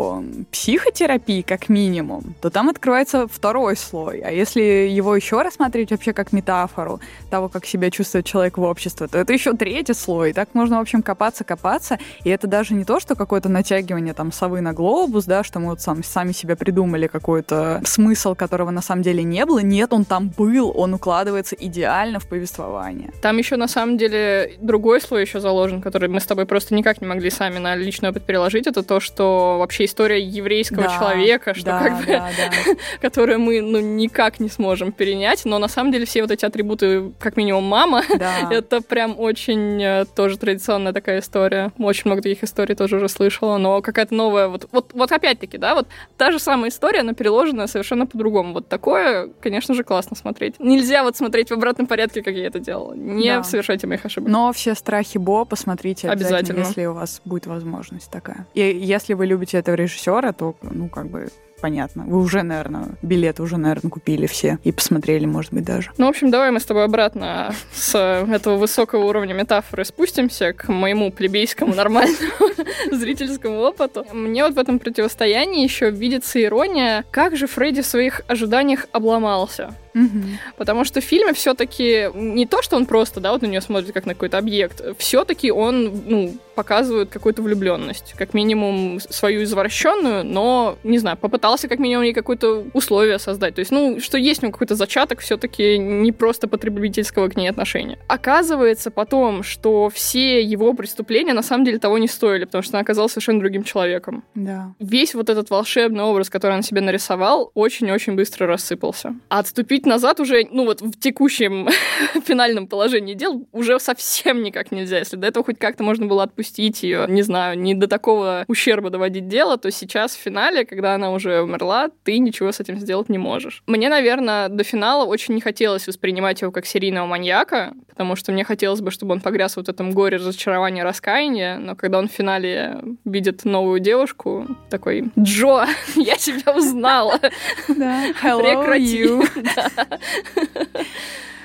психотерапии, как минимум, то там открывается второй слой. А если его еще рассмотреть вообще как метафору того, как себя чувствует человек в обществе, то это еще третий слой. И так можно, в общем, копаться, копаться. И это даже не то, что какое-то натягивание там совы на глобус, да, что мы вот сам, сами себе придумали какой-то смысл, которого на самом деле не было. Нет, он там был, он укладывается идеально в повествование. Там еще на самом деле другой слой еще заложен, который мы с тобой просто никак не могли сами на личный опыт переложить. Это то, что вообще история еврейского да, человека, что да, как бы, да, да. [LAUGHS] которую мы ну никак не сможем перенять. Но на самом деле все вот эти атрибуты, как минимум мама, да. [LAUGHS] это прям очень э, тоже традиционная такая история. Очень много таких историй тоже уже слышала, но какая-то новая, вот, вот, вот опять-таки, да, вот та же самая история, но переложенная совершенно по-другому. Вот такое, конечно же, классно смотреть. Нельзя вот смотреть в обратном порядке, как я это делала. Не да. совершайте моих ошибок. Но все страхи Бо посмотрите обязательно, обязательно, если у вас будет возможность такая. И если вы любите режиссера, то, ну, как бы понятно. Вы уже, наверное, билеты уже, наверное, купили все и посмотрели, может быть, даже. Ну, в общем, давай мы с тобой обратно с этого высокого уровня метафоры спустимся к моему плебейскому нормальному [LAUGHS] зрительскому опыту. Мне вот в этом противостоянии еще видится ирония, как же Фредди в своих ожиданиях обломался. Угу. Потому что в фильме все-таки не то, что он просто, да, вот на нее смотрит как на какой-то объект, все-таки он, ну, показывает какую-то влюбленность, как минимум свою извращенную, но, не знаю, попытался как минимум ей какое-то условие создать. То есть, ну, что есть у него какой-то зачаток все-таки не просто потребительского к ней отношения. Оказывается потом, что все его преступления на самом деле того не стоили, потому что она оказалась совершенно другим человеком. Да. Весь вот этот волшебный образ, который он себе нарисовал, очень-очень быстро рассыпался. А отступить назад уже, ну вот в текущем [LAUGHS] финальном положении дел уже совсем никак нельзя. Если до этого хоть как-то можно было отпустить ее, не знаю, не до такого ущерба доводить дело, то сейчас в финале, когда она уже умерла, ты ничего с этим сделать не можешь. Мне, наверное, до финала очень не хотелось воспринимать его как серийного маньяка, потому что мне хотелось бы, чтобы он погряз вот в этом горе разочарования, раскаяния, но когда он в финале видит новую девушку, такой, Джо, [LAUGHS] я тебя узнала. [LAUGHS] Прекрати. [LAUGHS]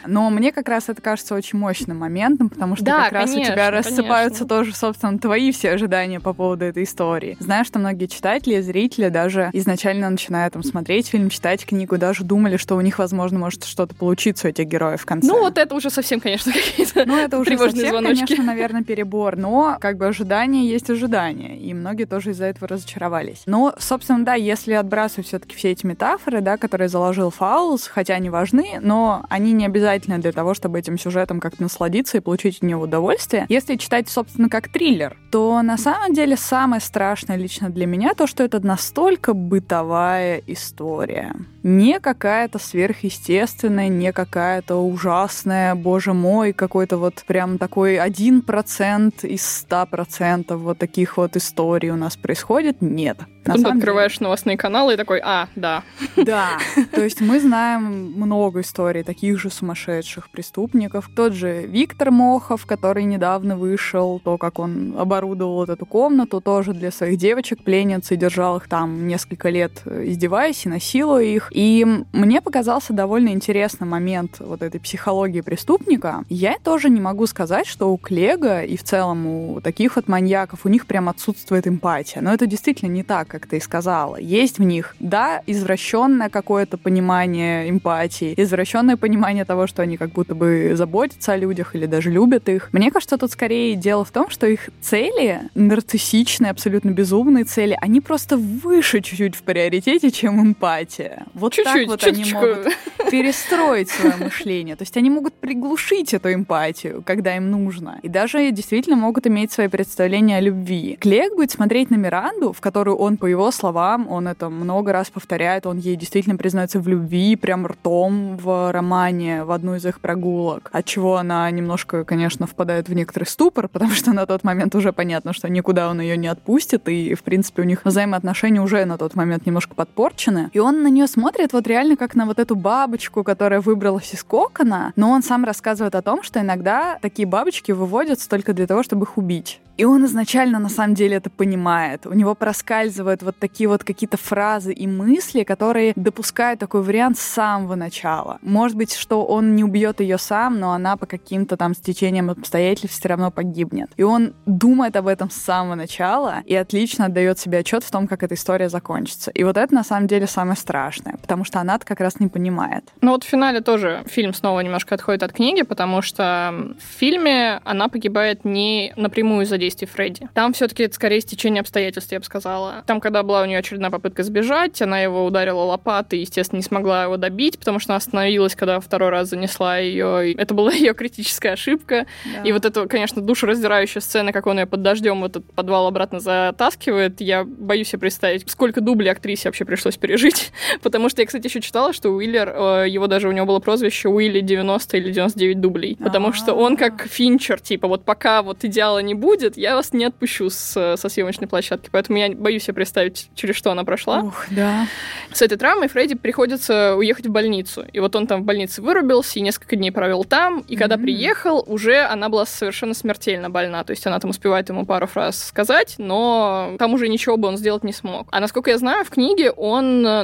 Но мне как раз это кажется очень мощным моментом, потому что Да, как раз у конечно, тебя рассыпаются конечно. тоже, собственно, твои все ожидания по поводу этой истории. Знаешь, что многие читатели, зрители даже изначально начиная там смотреть фильм, читать книгу, даже думали, что у них, возможно, может что-то получиться у этих героев в конце. Ну, вот это уже совсем, конечно, [LAUGHS] какие-то Ну, это уже совсем, звоночки. конечно, [LAUGHS] наверное, перебор, но как бы ожидания есть ожидания, и многие тоже из-за этого разочаровались. Но, собственно, да, если отбрасывать все таки все эти метафоры, да, которые заложил Фаулс, хотя они важны, но они не обязательны для того, чтобы этим сюжетом как-то насладиться и получить от него удовольствие. Если читать, собственно, как триллер, то на самом деле самое страшное лично для меня то, что это настолько бытовая история. Не какая-то сверхъестественная, не какая-то ужасная, боже мой, какой-то вот прям такой один процент из ста процентов вот таких вот историй у нас происходит. Нет. На Потом ты самом деле- открываешь новостные каналы и такой, а, да. да, то есть мы знаем много историй таких же сумасшедших преступников. Тот же Виктор Мохов, который недавно вышел, то, как он оборудовал вот эту комнату, тоже для своих девочек пленниц и держал их там несколько лет, э, издеваясь и насилуя их. И мне показался довольно интересный момент вот этой психологии преступника. Я тоже не могу сказать, что у Клега и в целом у таких вот маньяков у них прям отсутствует эмпатия. Но это действительно не так, как ты и сказала. Есть в них, да, извращенное какое-то понимание эмпатии, извращенное понимание того, что они как будто бы заботятся о людях или даже любят их. Мне кажется, тут скорее дело в том, что их цели, нарциссичные, абсолютно безумные цели, они просто выше чуть-чуть в приоритете, чем эмпатия. Вот так Чуть-чуть, вот они чуточку. могут перестроить свое мышление. То есть они могут приглушить эту эмпатию, когда им нужно. И даже действительно могут иметь свои представления о любви. Клег будет смотреть на Миранду, в которую он, по его словам, он это много раз повторяет, он ей действительно признается в любви, прям ртом в романе, в одну из их прогулок, от чего она немножко, конечно, впадает в некоторый ступор, потому что на тот момент уже понятно, что никуда он ее не отпустит, и, в принципе, у них взаимоотношения уже на тот момент немножко подпорчены. И он на нее смотрит вот реально как на вот эту бабочку, которая выбралась из кокона, но он сам рассказывает о том, что иногда такие бабочки выводятся только для того, чтобы их убить. И он изначально на самом деле это понимает. У него проскальзывают вот такие вот какие-то фразы и мысли, которые допускают такой вариант с самого начала. Может быть, что он не убьет ее сам, но она по каким-то там стечениям обстоятельств все равно погибнет. И он думает об этом с самого начала и отлично отдает себе отчет в том, как эта история закончится. И вот это на самом деле самое страшное, потому что она как раз не понимает. Ну вот в финале тоже фильм снова немножко отходит от книги, потому что в фильме она погибает не напрямую из-за действий Фредди. Там все-таки это скорее стечение обстоятельств, я бы сказала. Там, когда была у нее очередная попытка сбежать, она его ударила лопатой естественно, не смогла его добить, потому что она остановилась, когда второй раз занесла ее. Это была [LAUGHS] ее критическая ошибка. И вот это, конечно, душераздирающая сцена, как он ее под дождем в этот подвал обратно затаскивает. Я боюсь себе представить, сколько дублей актрисе вообще пришлось пережить. [LAUGHS] Потому что я, кстати, еще читала, что Уиллер, э, его даже у него было прозвище Уилли 90 или 99 дублей. Потому что он как Финчер, типа, вот пока вот идеала не будет, я вас не отпущу с, со съемочной площадки. Поэтому я боюсь себе представить, через что она прошла. Ух, да. С этой травмой Фредди приходится уехать в больницу. И вот он там в больнице вырубился и несколько дней провел там. И когда Мгм. приехал, уже она была совершенно смертельно больна. То есть она там успевает ему пару фраз сказать, но там уже ничего бы он сделать не смог. А насколько я знаю, в книге он э,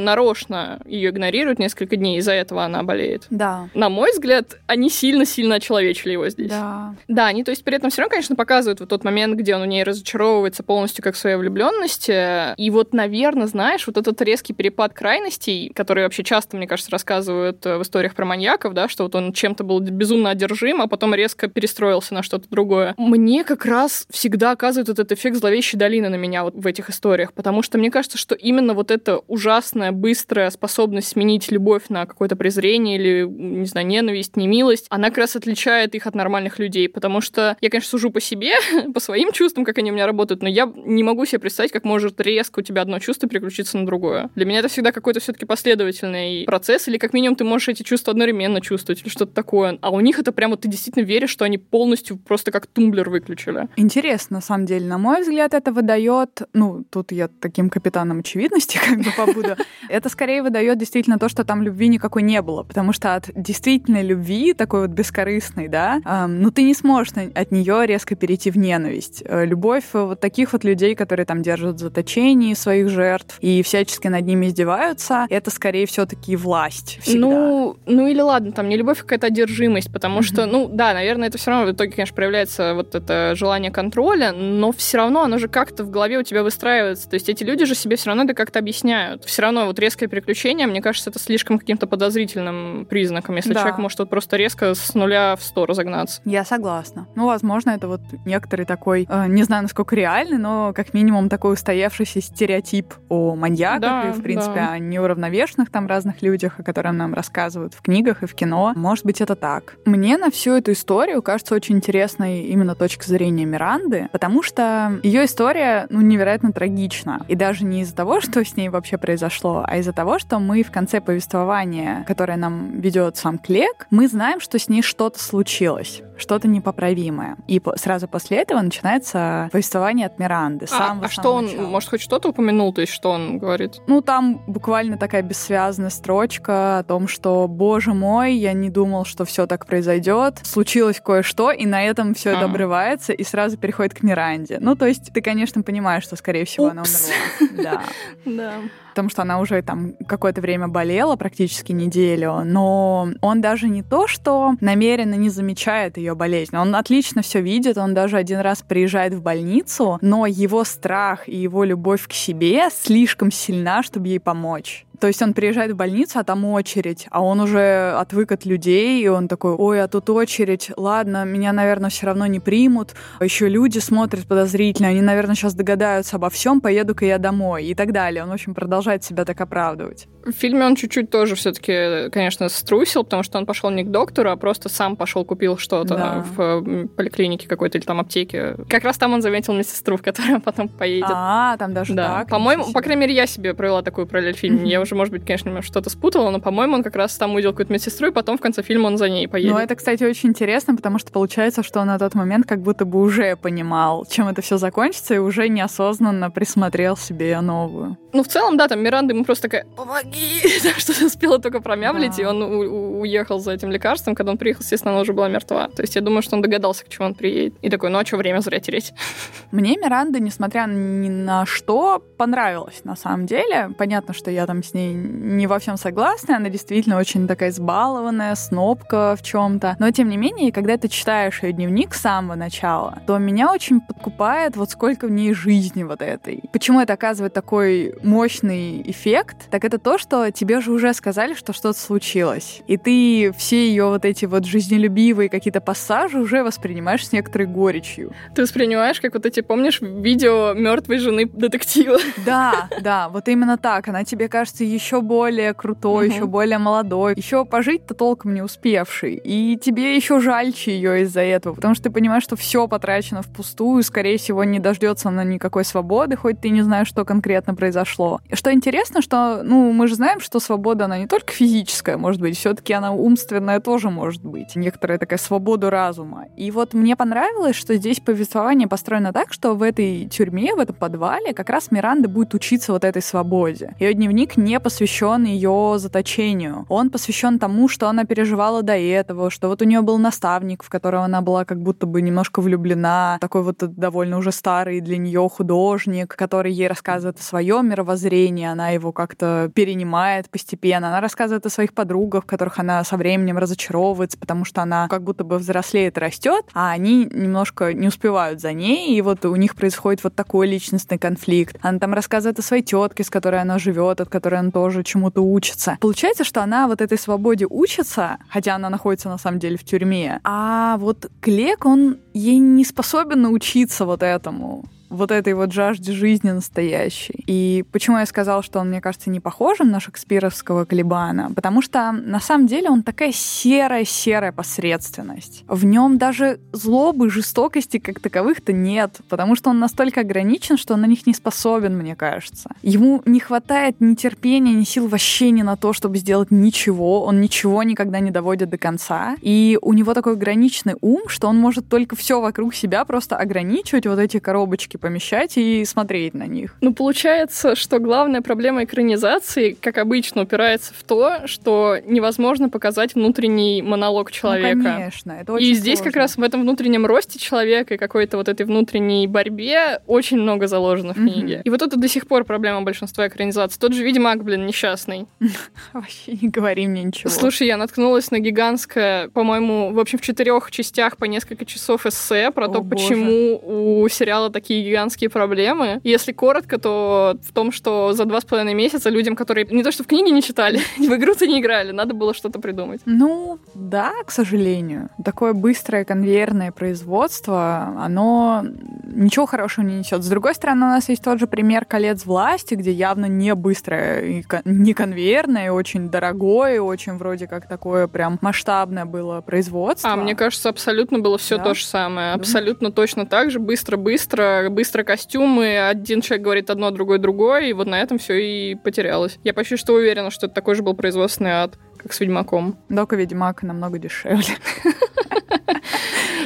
ее игнорирует несколько дней, из-за этого она болеет. Да. На мой взгляд, они сильно-сильно очеловечили его здесь. Да. Да, они, то есть, при этом все равно, конечно, показывают вот тот момент, где он у ней разочаровывается полностью как в своей влюбленности. И вот, наверное, знаешь, вот этот резкий перепад крайностей, который вообще часто, мне кажется, рассказывают э, в историях про маньяков, да, что вот он чем-то был безумно одержим, а потом резко перестроился на что-то другое. Мне как раз всегда оказывает вот этот эффект зловещей долины на меня вот в этих историях, потому что мне кажется, что именно вот эта ужасная, быстрая способность сменить любовь на какое-то презрение или, не знаю, ненависть, немилость, она как раз отличает их от нормальных людей, потому что я, конечно, сужу по себе, [LAUGHS] по своим чувствам, как они у меня работают, но я не могу себе представить, как может резко у тебя одно чувство переключиться на другое. Для меня это всегда какой-то все-таки последовательный процесс, или как минимум ты можешь эти чувства одновременно чувствовать, или что-то такое. А у них это прямо ты действительно веришь, что они полностью просто как тумблер выключили. Интересно, на самом деле. На мой взгляд, это выдает, ну, тут я таким капитаном очевидности [LAUGHS] как бы побуду, это скорее выдает действительно то, что там любви никакой не было, потому что от действительной любви, такой вот бескорыстной, да, эм, ну ты не сможешь от нее резко перейти в ненависть. Э, любовь вот таких вот людей, которые там держат в заточении своих жертв и всячески над ними издеваются, это скорее все-таки власть. Всегда. Ну, ну или ладно, там не любовь, а какая-то одержимость, потому mm-hmm. что, ну да, наверное, это все равно в итоге, конечно, проявляется вот это желание контроля, но все равно оно же как-то в голове у тебя выстраивается. То есть эти люди же себе все равно это как-то объясняют. Все равно вот резкое переключение, мне кажется, это слишком каким-то подозрительным признаком, если да. человек может вот просто резко с нуля в сто разогнаться. Я согласна. Ну, возможно, это вот некоторый такой, э, не знаю, насколько реальный, но как минимум такой устоявшийся стереотип о маньяках да, и, в принципе, да. о неуравновешенных там разных людях, о которых нам рассказывают в книгах и в кино. Может быть, это так. Мне на всю эту историю кажется очень интересной именно точка зрения Миранды, потому что ее история, ну, невероятно трагична. И даже не из-за того, что с ней вообще произошло, а из-за того, что мы в конце повествования, которое нам ведет сам Клек, мы знаем, что с ней что-то случилось что-то непоправимое. И сразу после этого начинается повествование от Миранды. А, а что он, начала. может, хоть что-то упомянул, то есть что он говорит? Ну, там буквально такая бессвязная строчка о том, что, боже мой, я не думал, что все так произойдет. Случилось кое-что, и на этом все это обрывается, и сразу переходит к Миранде. Ну, то есть ты, конечно, понимаешь, что, скорее всего, она умерла. [LAUGHS] Да. Да потому что она уже там какое-то время болела, практически неделю, но он даже не то, что намеренно не замечает ее болезнь, он отлично все видит, он даже один раз приезжает в больницу, но его страх и его любовь к себе слишком сильна, чтобы ей помочь. То есть он приезжает в больницу, а там очередь, а он уже отвык от людей, и он такой, ой, а тут очередь, ладно, меня, наверное, все равно не примут. Еще люди смотрят подозрительно, они, наверное, сейчас догадаются обо всем, поеду-ка я домой и так далее. Он, в общем, продолжает себя так оправдывать. В фильме он чуть-чуть тоже все-таки, конечно, струсил, потому что он пошел не к доктору, а просто сам пошел купил что-то да. в поликлинике какой-то или там аптеке. Как раз там он заметил медсестру, в которую потом поедет. А, там даже да. так. По-моему, по крайней мере, я себе провела такую параллель фильм. [LAUGHS] Я уже, может быть, конечно, что-то спутала, но, по-моему, он как раз там увидел какую-то медсестру, и потом в конце фильма он за ней поедет. Ну, это, кстати, очень интересно, потому что получается, что он на тот момент как будто бы уже понимал, чем это все закончится, и уже неосознанно присмотрел себе новую. Ну, в целом, да, там Миранда ему просто такая «помоги!» [LAUGHS] что-то успела только промямлить, да. и он уехал за этим лекарством. Когда он приехал, естественно, она уже была мертва. То есть я думаю, что он догадался, к чему он приедет. И такой, ну а что, время зря тереть? [LAUGHS] Мне Миранда, несмотря ни на что, понравилась на самом деле. Понятно, что я там с ней не во всем согласна. Она действительно очень такая избалованная, снопка в чем-то. Но тем не менее, когда ты читаешь ее дневник с самого начала, то меня очень подкупает вот сколько в ней жизни вот этой. Почему это оказывает такой мощный эффект? Так это то, что тебе же уже сказали, что что-то случилось. И ты все ее вот эти вот жизнелюбивые какие-то пассажи уже воспринимаешь с некоторой горечью. Ты воспринимаешь, как вот эти, помнишь, видео мертвой жены детектива? Да, да, вот именно так. Она тебе кажется еще более крутой, угу. еще более молодой, еще пожить-то толком не успевший. И тебе еще жальче ее из-за этого, потому что ты понимаешь, что все потрачено впустую, скорее всего, не дождется она никакой свободы, хоть ты не знаешь, что конкретно произошло. Что интересно, что, ну, мы же знаем, что свобода, она не только физическая, может быть, все-таки она умственная тоже может быть. Некоторая такая свобода разума. И вот мне понравилось, что здесь повествование построено так, что в этой тюрьме, в этом подвале как раз Миранда будет учиться вот этой свободе. Ее дневник не посвящен ее заточению. Он посвящен тому, что она переживала до этого, что вот у нее был наставник, в которого она была как будто бы немножко влюблена, такой вот довольно уже старый для нее художник, который ей рассказывает о своем мировоззрении, она его как-то перенимает постепенно. Она рассказывает о своих подругах, которых она со временем разочаровывается, потому что она как будто бы взрослеет, растет, а они немножко не успевают за ней, и вот у них происходит вот такой личностный конфликт. Она там рассказывает о своей тетке, с которой она живет, от которой она тоже чему-то учится. Получается, что она вот этой свободе учится, хотя она находится на самом деле в тюрьме, а вот Клек, он ей не способен научиться вот этому вот этой вот жажде жизни настоящей. И почему я сказала, что он, мне кажется, не похожим на шекспировского Калибана? Потому что на самом деле он такая серая-серая посредственность. В нем даже злобы, жестокости как таковых-то нет, потому что он настолько ограничен, что он на них не способен, мне кажется. Ему не хватает ни терпения, ни сил вообще ни на то, чтобы сделать ничего. Он ничего никогда не доводит до конца. И у него такой ограниченный ум, что он может только все вокруг себя просто ограничивать вот эти коробочки помещать и смотреть на них. Ну, получается, что главная проблема экранизации, как обычно, упирается в то, что невозможно показать внутренний монолог человека. Ну, конечно, это очень И здесь сложно. как раз в этом внутреннем росте человека и какой-то вот этой внутренней борьбе очень много заложено в Мгм. книге. И вот это до сих пор проблема большинства экранизаций. Тот же Ведьмак, блин, несчастный. [LAUGHS] Вообще не говори мне ничего. Слушай, я наткнулась на гигантское, по-моему, в общем, в четырех частях по несколько часов эссе про то, почему у сериала такие гигантские проблемы. Если коротко, то в том, что за два с половиной месяца людям, которые не то что в книге не читали, [LAUGHS] в игру-то не играли, надо было что-то придумать. Ну, да, к сожалению. Такое быстрое конвейерное производство, оно ничего хорошего не несет. С другой стороны, у нас есть тот же пример «Колец власти», где явно не быстрое и не конвейерное, и очень дорогое, и очень вроде как такое прям масштабное было производство. А мне кажется, абсолютно было все Да? то же самое. Абсолютно точно так же. Быстро-быстро, быстро костюмы. Один человек говорит одно, другой другое. И вот на этом все и потерялось. Я почти что уверена, что это такой же был производственный ад, как с Ведьмаком. Дока Ведьмак намного дешевле. [LAUGHS]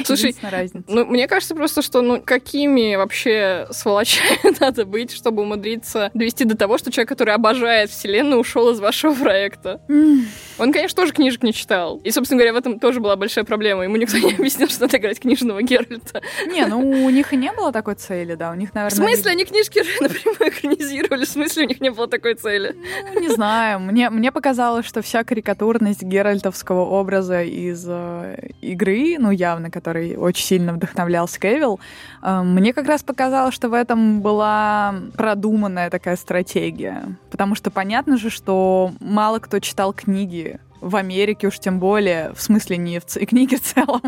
Слушай. Ну, мне кажется просто, что ну какими вообще сволочами [LAUGHS] надо быть, чтобы умудриться довести до того, что человек, который обожает вселенную, ушел из вашего проекта. Он, конечно, тоже книжек не читал. И, собственно говоря, в этом тоже была большая проблема. Ему никто не [LAUGHS] объяснил, что надо играть книжного Геральта. Не, ну у них и не было такой цели, да. У них, В наверное... смысле, они книжки напрямую экранизировали? В смысле, у них не было такой цели? Ну, не знаю. Мне, мне показалось, что вся карикатурность геральтовского образа из э, игры, ну, явно, который очень сильно вдохновлялся Кевилл, э, мне как раз показалось, что в этом была продуманная такая стратегия. Потому что понятно же, что мало кто читал книги в Америке, уж тем более, в смысле не в ц- книги в целом,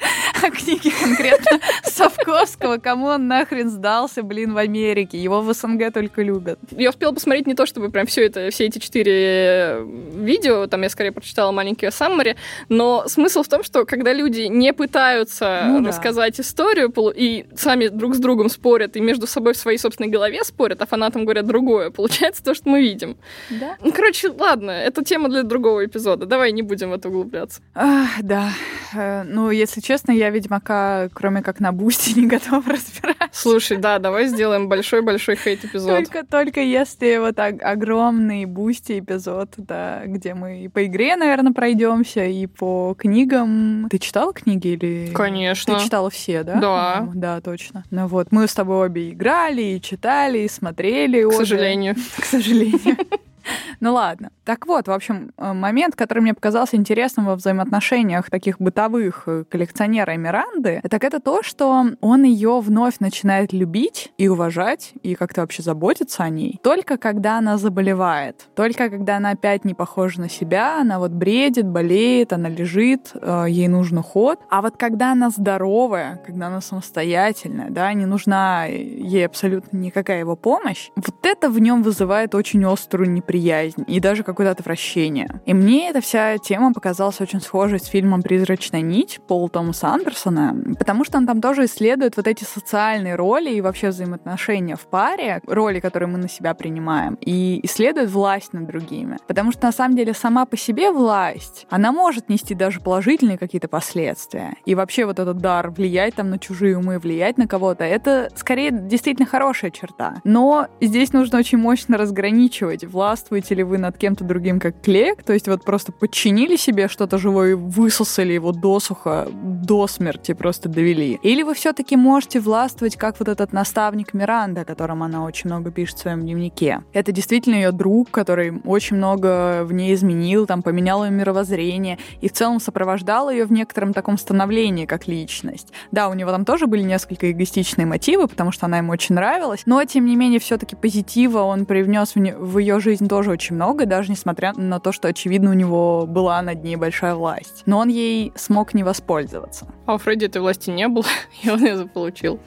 [LAUGHS] а книги конкретно [LAUGHS] Савковского, кому он нахрен сдался, блин, в Америке. Его в СНГ только любят. Я успела посмотреть не то, чтобы прям все это, все эти четыре видео, там я скорее прочитала маленькие саммари, но смысл в том, что когда люди не пытаются Ну да. рассказать историю полу- и сами друг с другом спорят, и между собой в своей собственной голове спорят, а фанатам говорят другое, [LAUGHS] получается то, что мы видим. Да? Ну, короче, ладно, это тема для другого эпизода, давай не будем в это углубляться. Ах, да. Э, Ну, если честно, я Ведьмака, кроме как на Бусти, [LAUGHS] не готова разбирать. Слушай, да, давай сделаем большой-большой хейт-эпизод. Только, только если вот так огромный бусти эпизод, да, где мы и по игре, наверное, пройдемся, и по книгам. Ты читала книги или... Конечно. Ты читала все, да? Да. Да, точно. Ну вот, мы с тобой обе играли, и читали, и смотрели. К обе. сожалению. [LAUGHS] К сожалению. [LAUGHS] Ну ладно. Так вот, в общем, э, момент, который мне показался интересным во взаимоотношениях таких бытовых э, коллекционера и Миранды, так это то, что он ее вновь начинает любить и уважать, и как-то вообще заботиться о ней, только когда она заболевает, только когда она опять не похожа на себя, она вот бредит, болеет, она лежит, э, ей нужен уход. А вот когда она здоровая, когда она самостоятельная, да, не нужна ей абсолютно никакая его помощь, вот это в нем вызывает очень острую неприязнь и даже какое-то отвращение. И мне эта вся тема показалась очень схожей с фильмом «Призрачная нить» Пола Томаса Андерсона, потому что он там тоже исследует вот эти социальные роли и вообще взаимоотношения в паре, роли, которые мы на себя принимаем, и исследует власть над другими. Потому что на самом деле сама по себе власть, она может нести даже положительные какие-то последствия. И вообще вот этот дар влиять там на чужие умы, влиять на кого-то, это скорее действительно хорошая черта. Но здесь нужно очень мощно разграничивать, властвуете ли вы над кем-то другим как клек, то есть вот просто подчинили себе что-то живое высосали его досуха, до смерти просто довели. Или вы все-таки можете властвовать, как вот этот наставник Миранда, о котором она очень много пишет в своем дневнике. Это действительно ее друг, который очень много в ней изменил, там поменял ее мировоззрение и в целом сопровождал ее в некотором таком становлении как личность. Да, у него там тоже были несколько эгоистичные мотивы, потому что она ему очень нравилась, но тем не менее все-таки позитива он привнес в, не- в ее жизнь тоже очень много, даже несмотря на то, что очевидно у него была над ней большая власть. Но он ей смог не воспользоваться. А у Фредди этой власти не было, [LAUGHS] и он ее заполучил.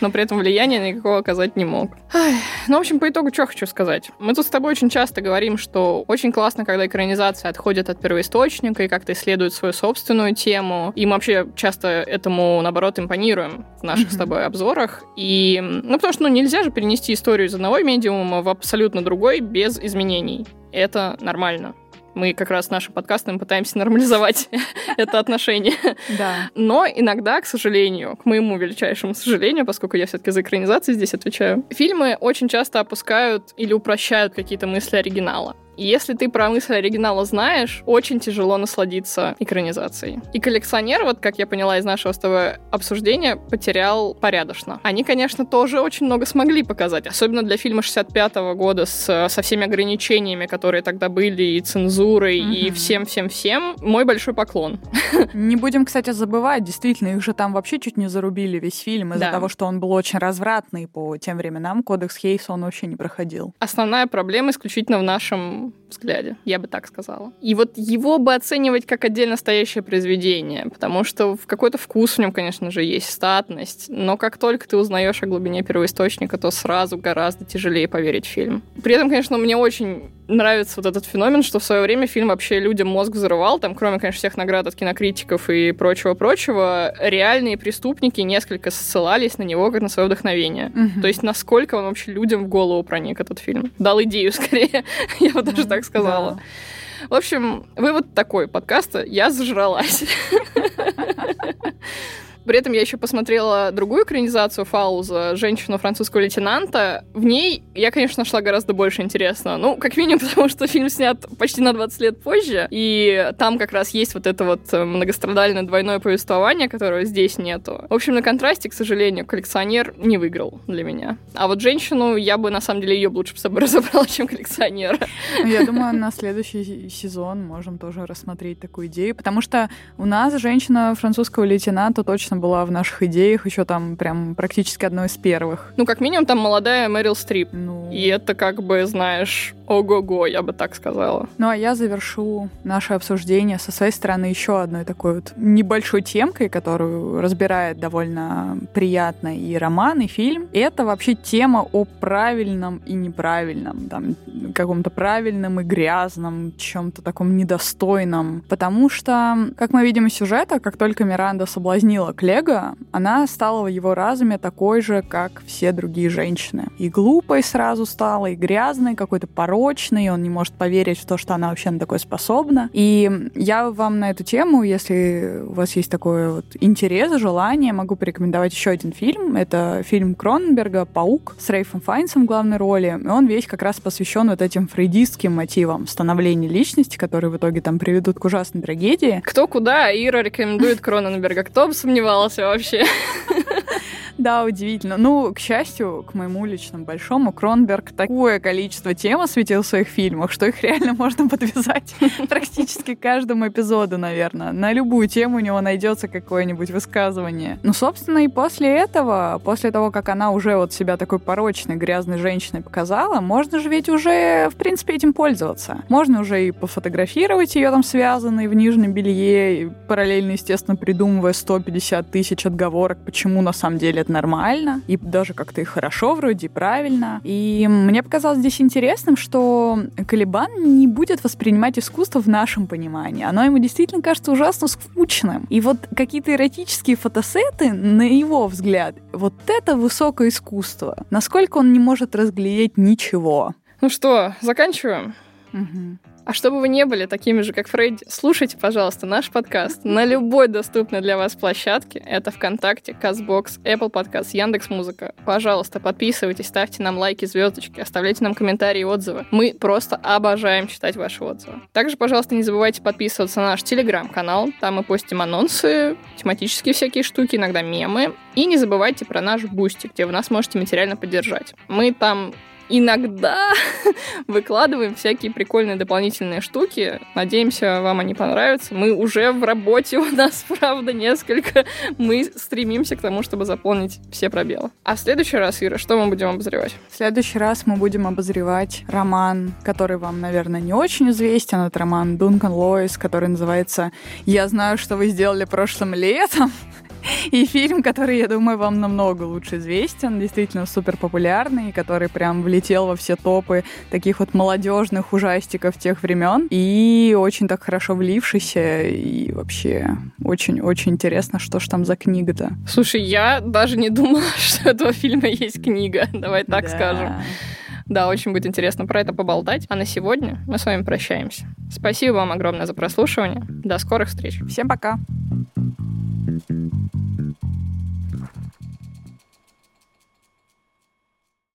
Но при этом влияния никакого оказать не мог. Ай, Ну, в общем, по итогу, что хочу сказать. Мы тут с тобой очень часто говорим, что очень классно, когда экранизация отходит от первоисточника и как-то исследует свою собственную тему. И мы вообще часто этому, наоборот, импонируем в наших с Мгм. тобой обзорах. И, ну, потому что, ну, нельзя же перенести историю из одного медиума в абсолютно другой без изменений. Это нормально. Мы как раз нашим подкастом пытаемся нормализовать [LAUGHS] это отношение. Да. Но иногда, к сожалению, к моему величайшему сожалению, поскольку я все-таки за экранизации здесь отвечаю, фильмы очень часто опускают или упрощают какие-то мысли оригинала. И если ты про мысль оригинала знаешь, очень тяжело насладиться экранизацией. И коллекционер, вот как я поняла из нашего с тобой обсуждения, потерял порядочно. Они, конечно, тоже очень много смогли показать, особенно для фильма 65 -го года с, со всеми ограничениями, которые тогда были, и цензурой, mm-hmm. и всем-всем-всем. Мой большой поклон. [LAUGHS] Не будем, кстати, забывать, действительно, их же там вообще чуть не зарубили весь фильм из-за да. того, что он был очень развратный по тем временам. Кодекс Хейса он вообще не проходил. Основная проблема исключительно в нашем взгляде, я бы так сказала. И вот его бы оценивать как отдельно стоящее произведение, потому что в какой-то вкус в нем, конечно же, есть статность, но как только ты узнаешь о глубине первоисточника, то сразу гораздо тяжелее поверить в фильм. При этом, конечно, мне очень нравится вот этот феномен, что в свое время фильм вообще людям мозг взрывал, там, кроме, конечно, всех наград от кинокритиков и прочего-прочего, реальные преступники несколько ссылались на него как на свое вдохновение. Угу. То есть насколько он вообще людям в голову проник, этот фильм. Дал идею, [LAUGHS] скорее, я бы даже так сказала. В общем, вывод такой подкаста. Я зажралась. [LAUGHS] При этом я еще посмотрела другую экранизацию Фауза «Женщину французского лейтенанта». В ней я, конечно, нашла гораздо больше интересного. Ну, как минимум, [LAUGHS] потому что фильм снят почти на 20 лет позже, и там как раз есть вот это вот э, многострадальное двойное повествование, которого здесь нету. В общем, на контрасте, к сожалению, коллекционер не выиграл для меня. А вот женщину я бы, на самом деле, ее бы лучше с собой [LAUGHS] разобрала, чем коллекционера. Ну, я думаю, на следующий сезон можем тоже рассмотреть такую идею, потому что у нас женщина французского лейтенанта точно конечно, была в наших идеях еще там прям практически одной из первых. Ну, как минимум, там молодая Мэрил Стрип. Ну... И это как бы, знаешь, ого-го, я бы так сказала. Ну, а я завершу наше обсуждение со своей стороны еще одной такой вот небольшой темкой, которую разбирает довольно приятно и роман, и фильм. Это вообще тема о правильном и неправильном, там, каком-то правильном и грязном, чем-то таком недостойном. Потому что, как мы видим из сюжета, как только Миранда соблазнила Клега, она стала в его разуме такой же, как все другие женщины. И глупой сразу стала, и грязной, какой-то порочной, он не может поверить в то, что она вообще на такое способна. И я вам на эту тему, если у вас есть такой вот интерес, желание, могу порекомендовать еще один фильм. Это фильм Кроненберга «Паук» с Рейфом Файнсом в главной роли. И он весь как раз посвящен вот этим фрейдистским мотивам становления личности, которые в итоге там приведут к ужасной трагедии. Кто куда Ира рекомендует Кроненберга? Кто бы сомневался вообще. [LAUGHS] Да, удивительно. Ну, к счастью, к моему личному большому, Кронберг такое количество тем осветил в своих фильмах, что их реально [LAUGHS] можно подвязать [LAUGHS] практически к каждому эпизоду, наверное. На любую тему у него найдется какое-нибудь высказывание. Ну, собственно, и после этого, после того, как она уже вот себя такой порочной, грязной женщиной показала, можно же ведь уже, в принципе, этим пользоваться. Можно уже и пофотографировать ее там связанной в нижнем белье, параллельно, естественно, придумывая 150 тысяч отговорок, почему на самом деле это нормально, и даже как-то и хорошо вроде, и правильно. И мне показалось здесь интересным, что Калибан не будет воспринимать искусство в нашем понимании. Оно ему действительно кажется ужасно скучным. И вот какие-то эротические фотосеты, на его взгляд, вот это высокое искусство. Насколько он не может разглядеть ничего. Ну что, заканчиваем? Угу. А чтобы вы не были такими же, как Фредди, слушайте, пожалуйста, наш подкаст на любой доступной для вас площадке. Это ВКонтакте, Castbox, Apple Podcast, Яндекс Музыка. Пожалуйста, подписывайтесь, ставьте нам лайки, звездочки, оставляйте нам комментарии и отзывы. Мы просто обожаем читать ваши отзывы. Также, пожалуйста, не забывайте подписываться на наш телеграм-канал. Там мы постим анонсы, тематические всякие штуки, иногда мемы. И не забывайте про наш Бусти, где вы нас можете материально поддержать. Мы там иногда [LAUGHS] выкладываем всякие прикольные дополнительные штуки. Надеемся, вам они понравятся. Мы уже в работе, [LAUGHS] у нас, правда, несколько. Мы стремимся к тому, чтобы заполнить все пробелы. А в следующий раз, Ира, что мы будем обозревать? В следующий раз мы будем обозревать роман, который вам, наверное, не очень известен. Это роман Дункан Лоис, который называется «Я знаю, что вы сделали прошлым летом». [LAUGHS] И фильм, который, я думаю, вам намного лучше известен, действительно супер популярный, который прям влетел во все топы таких вот молодежных ужастиков тех времен. И очень так хорошо влившийся. И вообще очень-очень интересно, что ж там за книга-то. Слушай, я даже не думала, [LAUGHS] что у этого фильма есть книга. Давай так да. скажем. Да, очень будет интересно про это поболтать. А на сегодня мы с вами прощаемся. Спасибо вам огромное за прослушивание. До скорых встреч. Всем пока.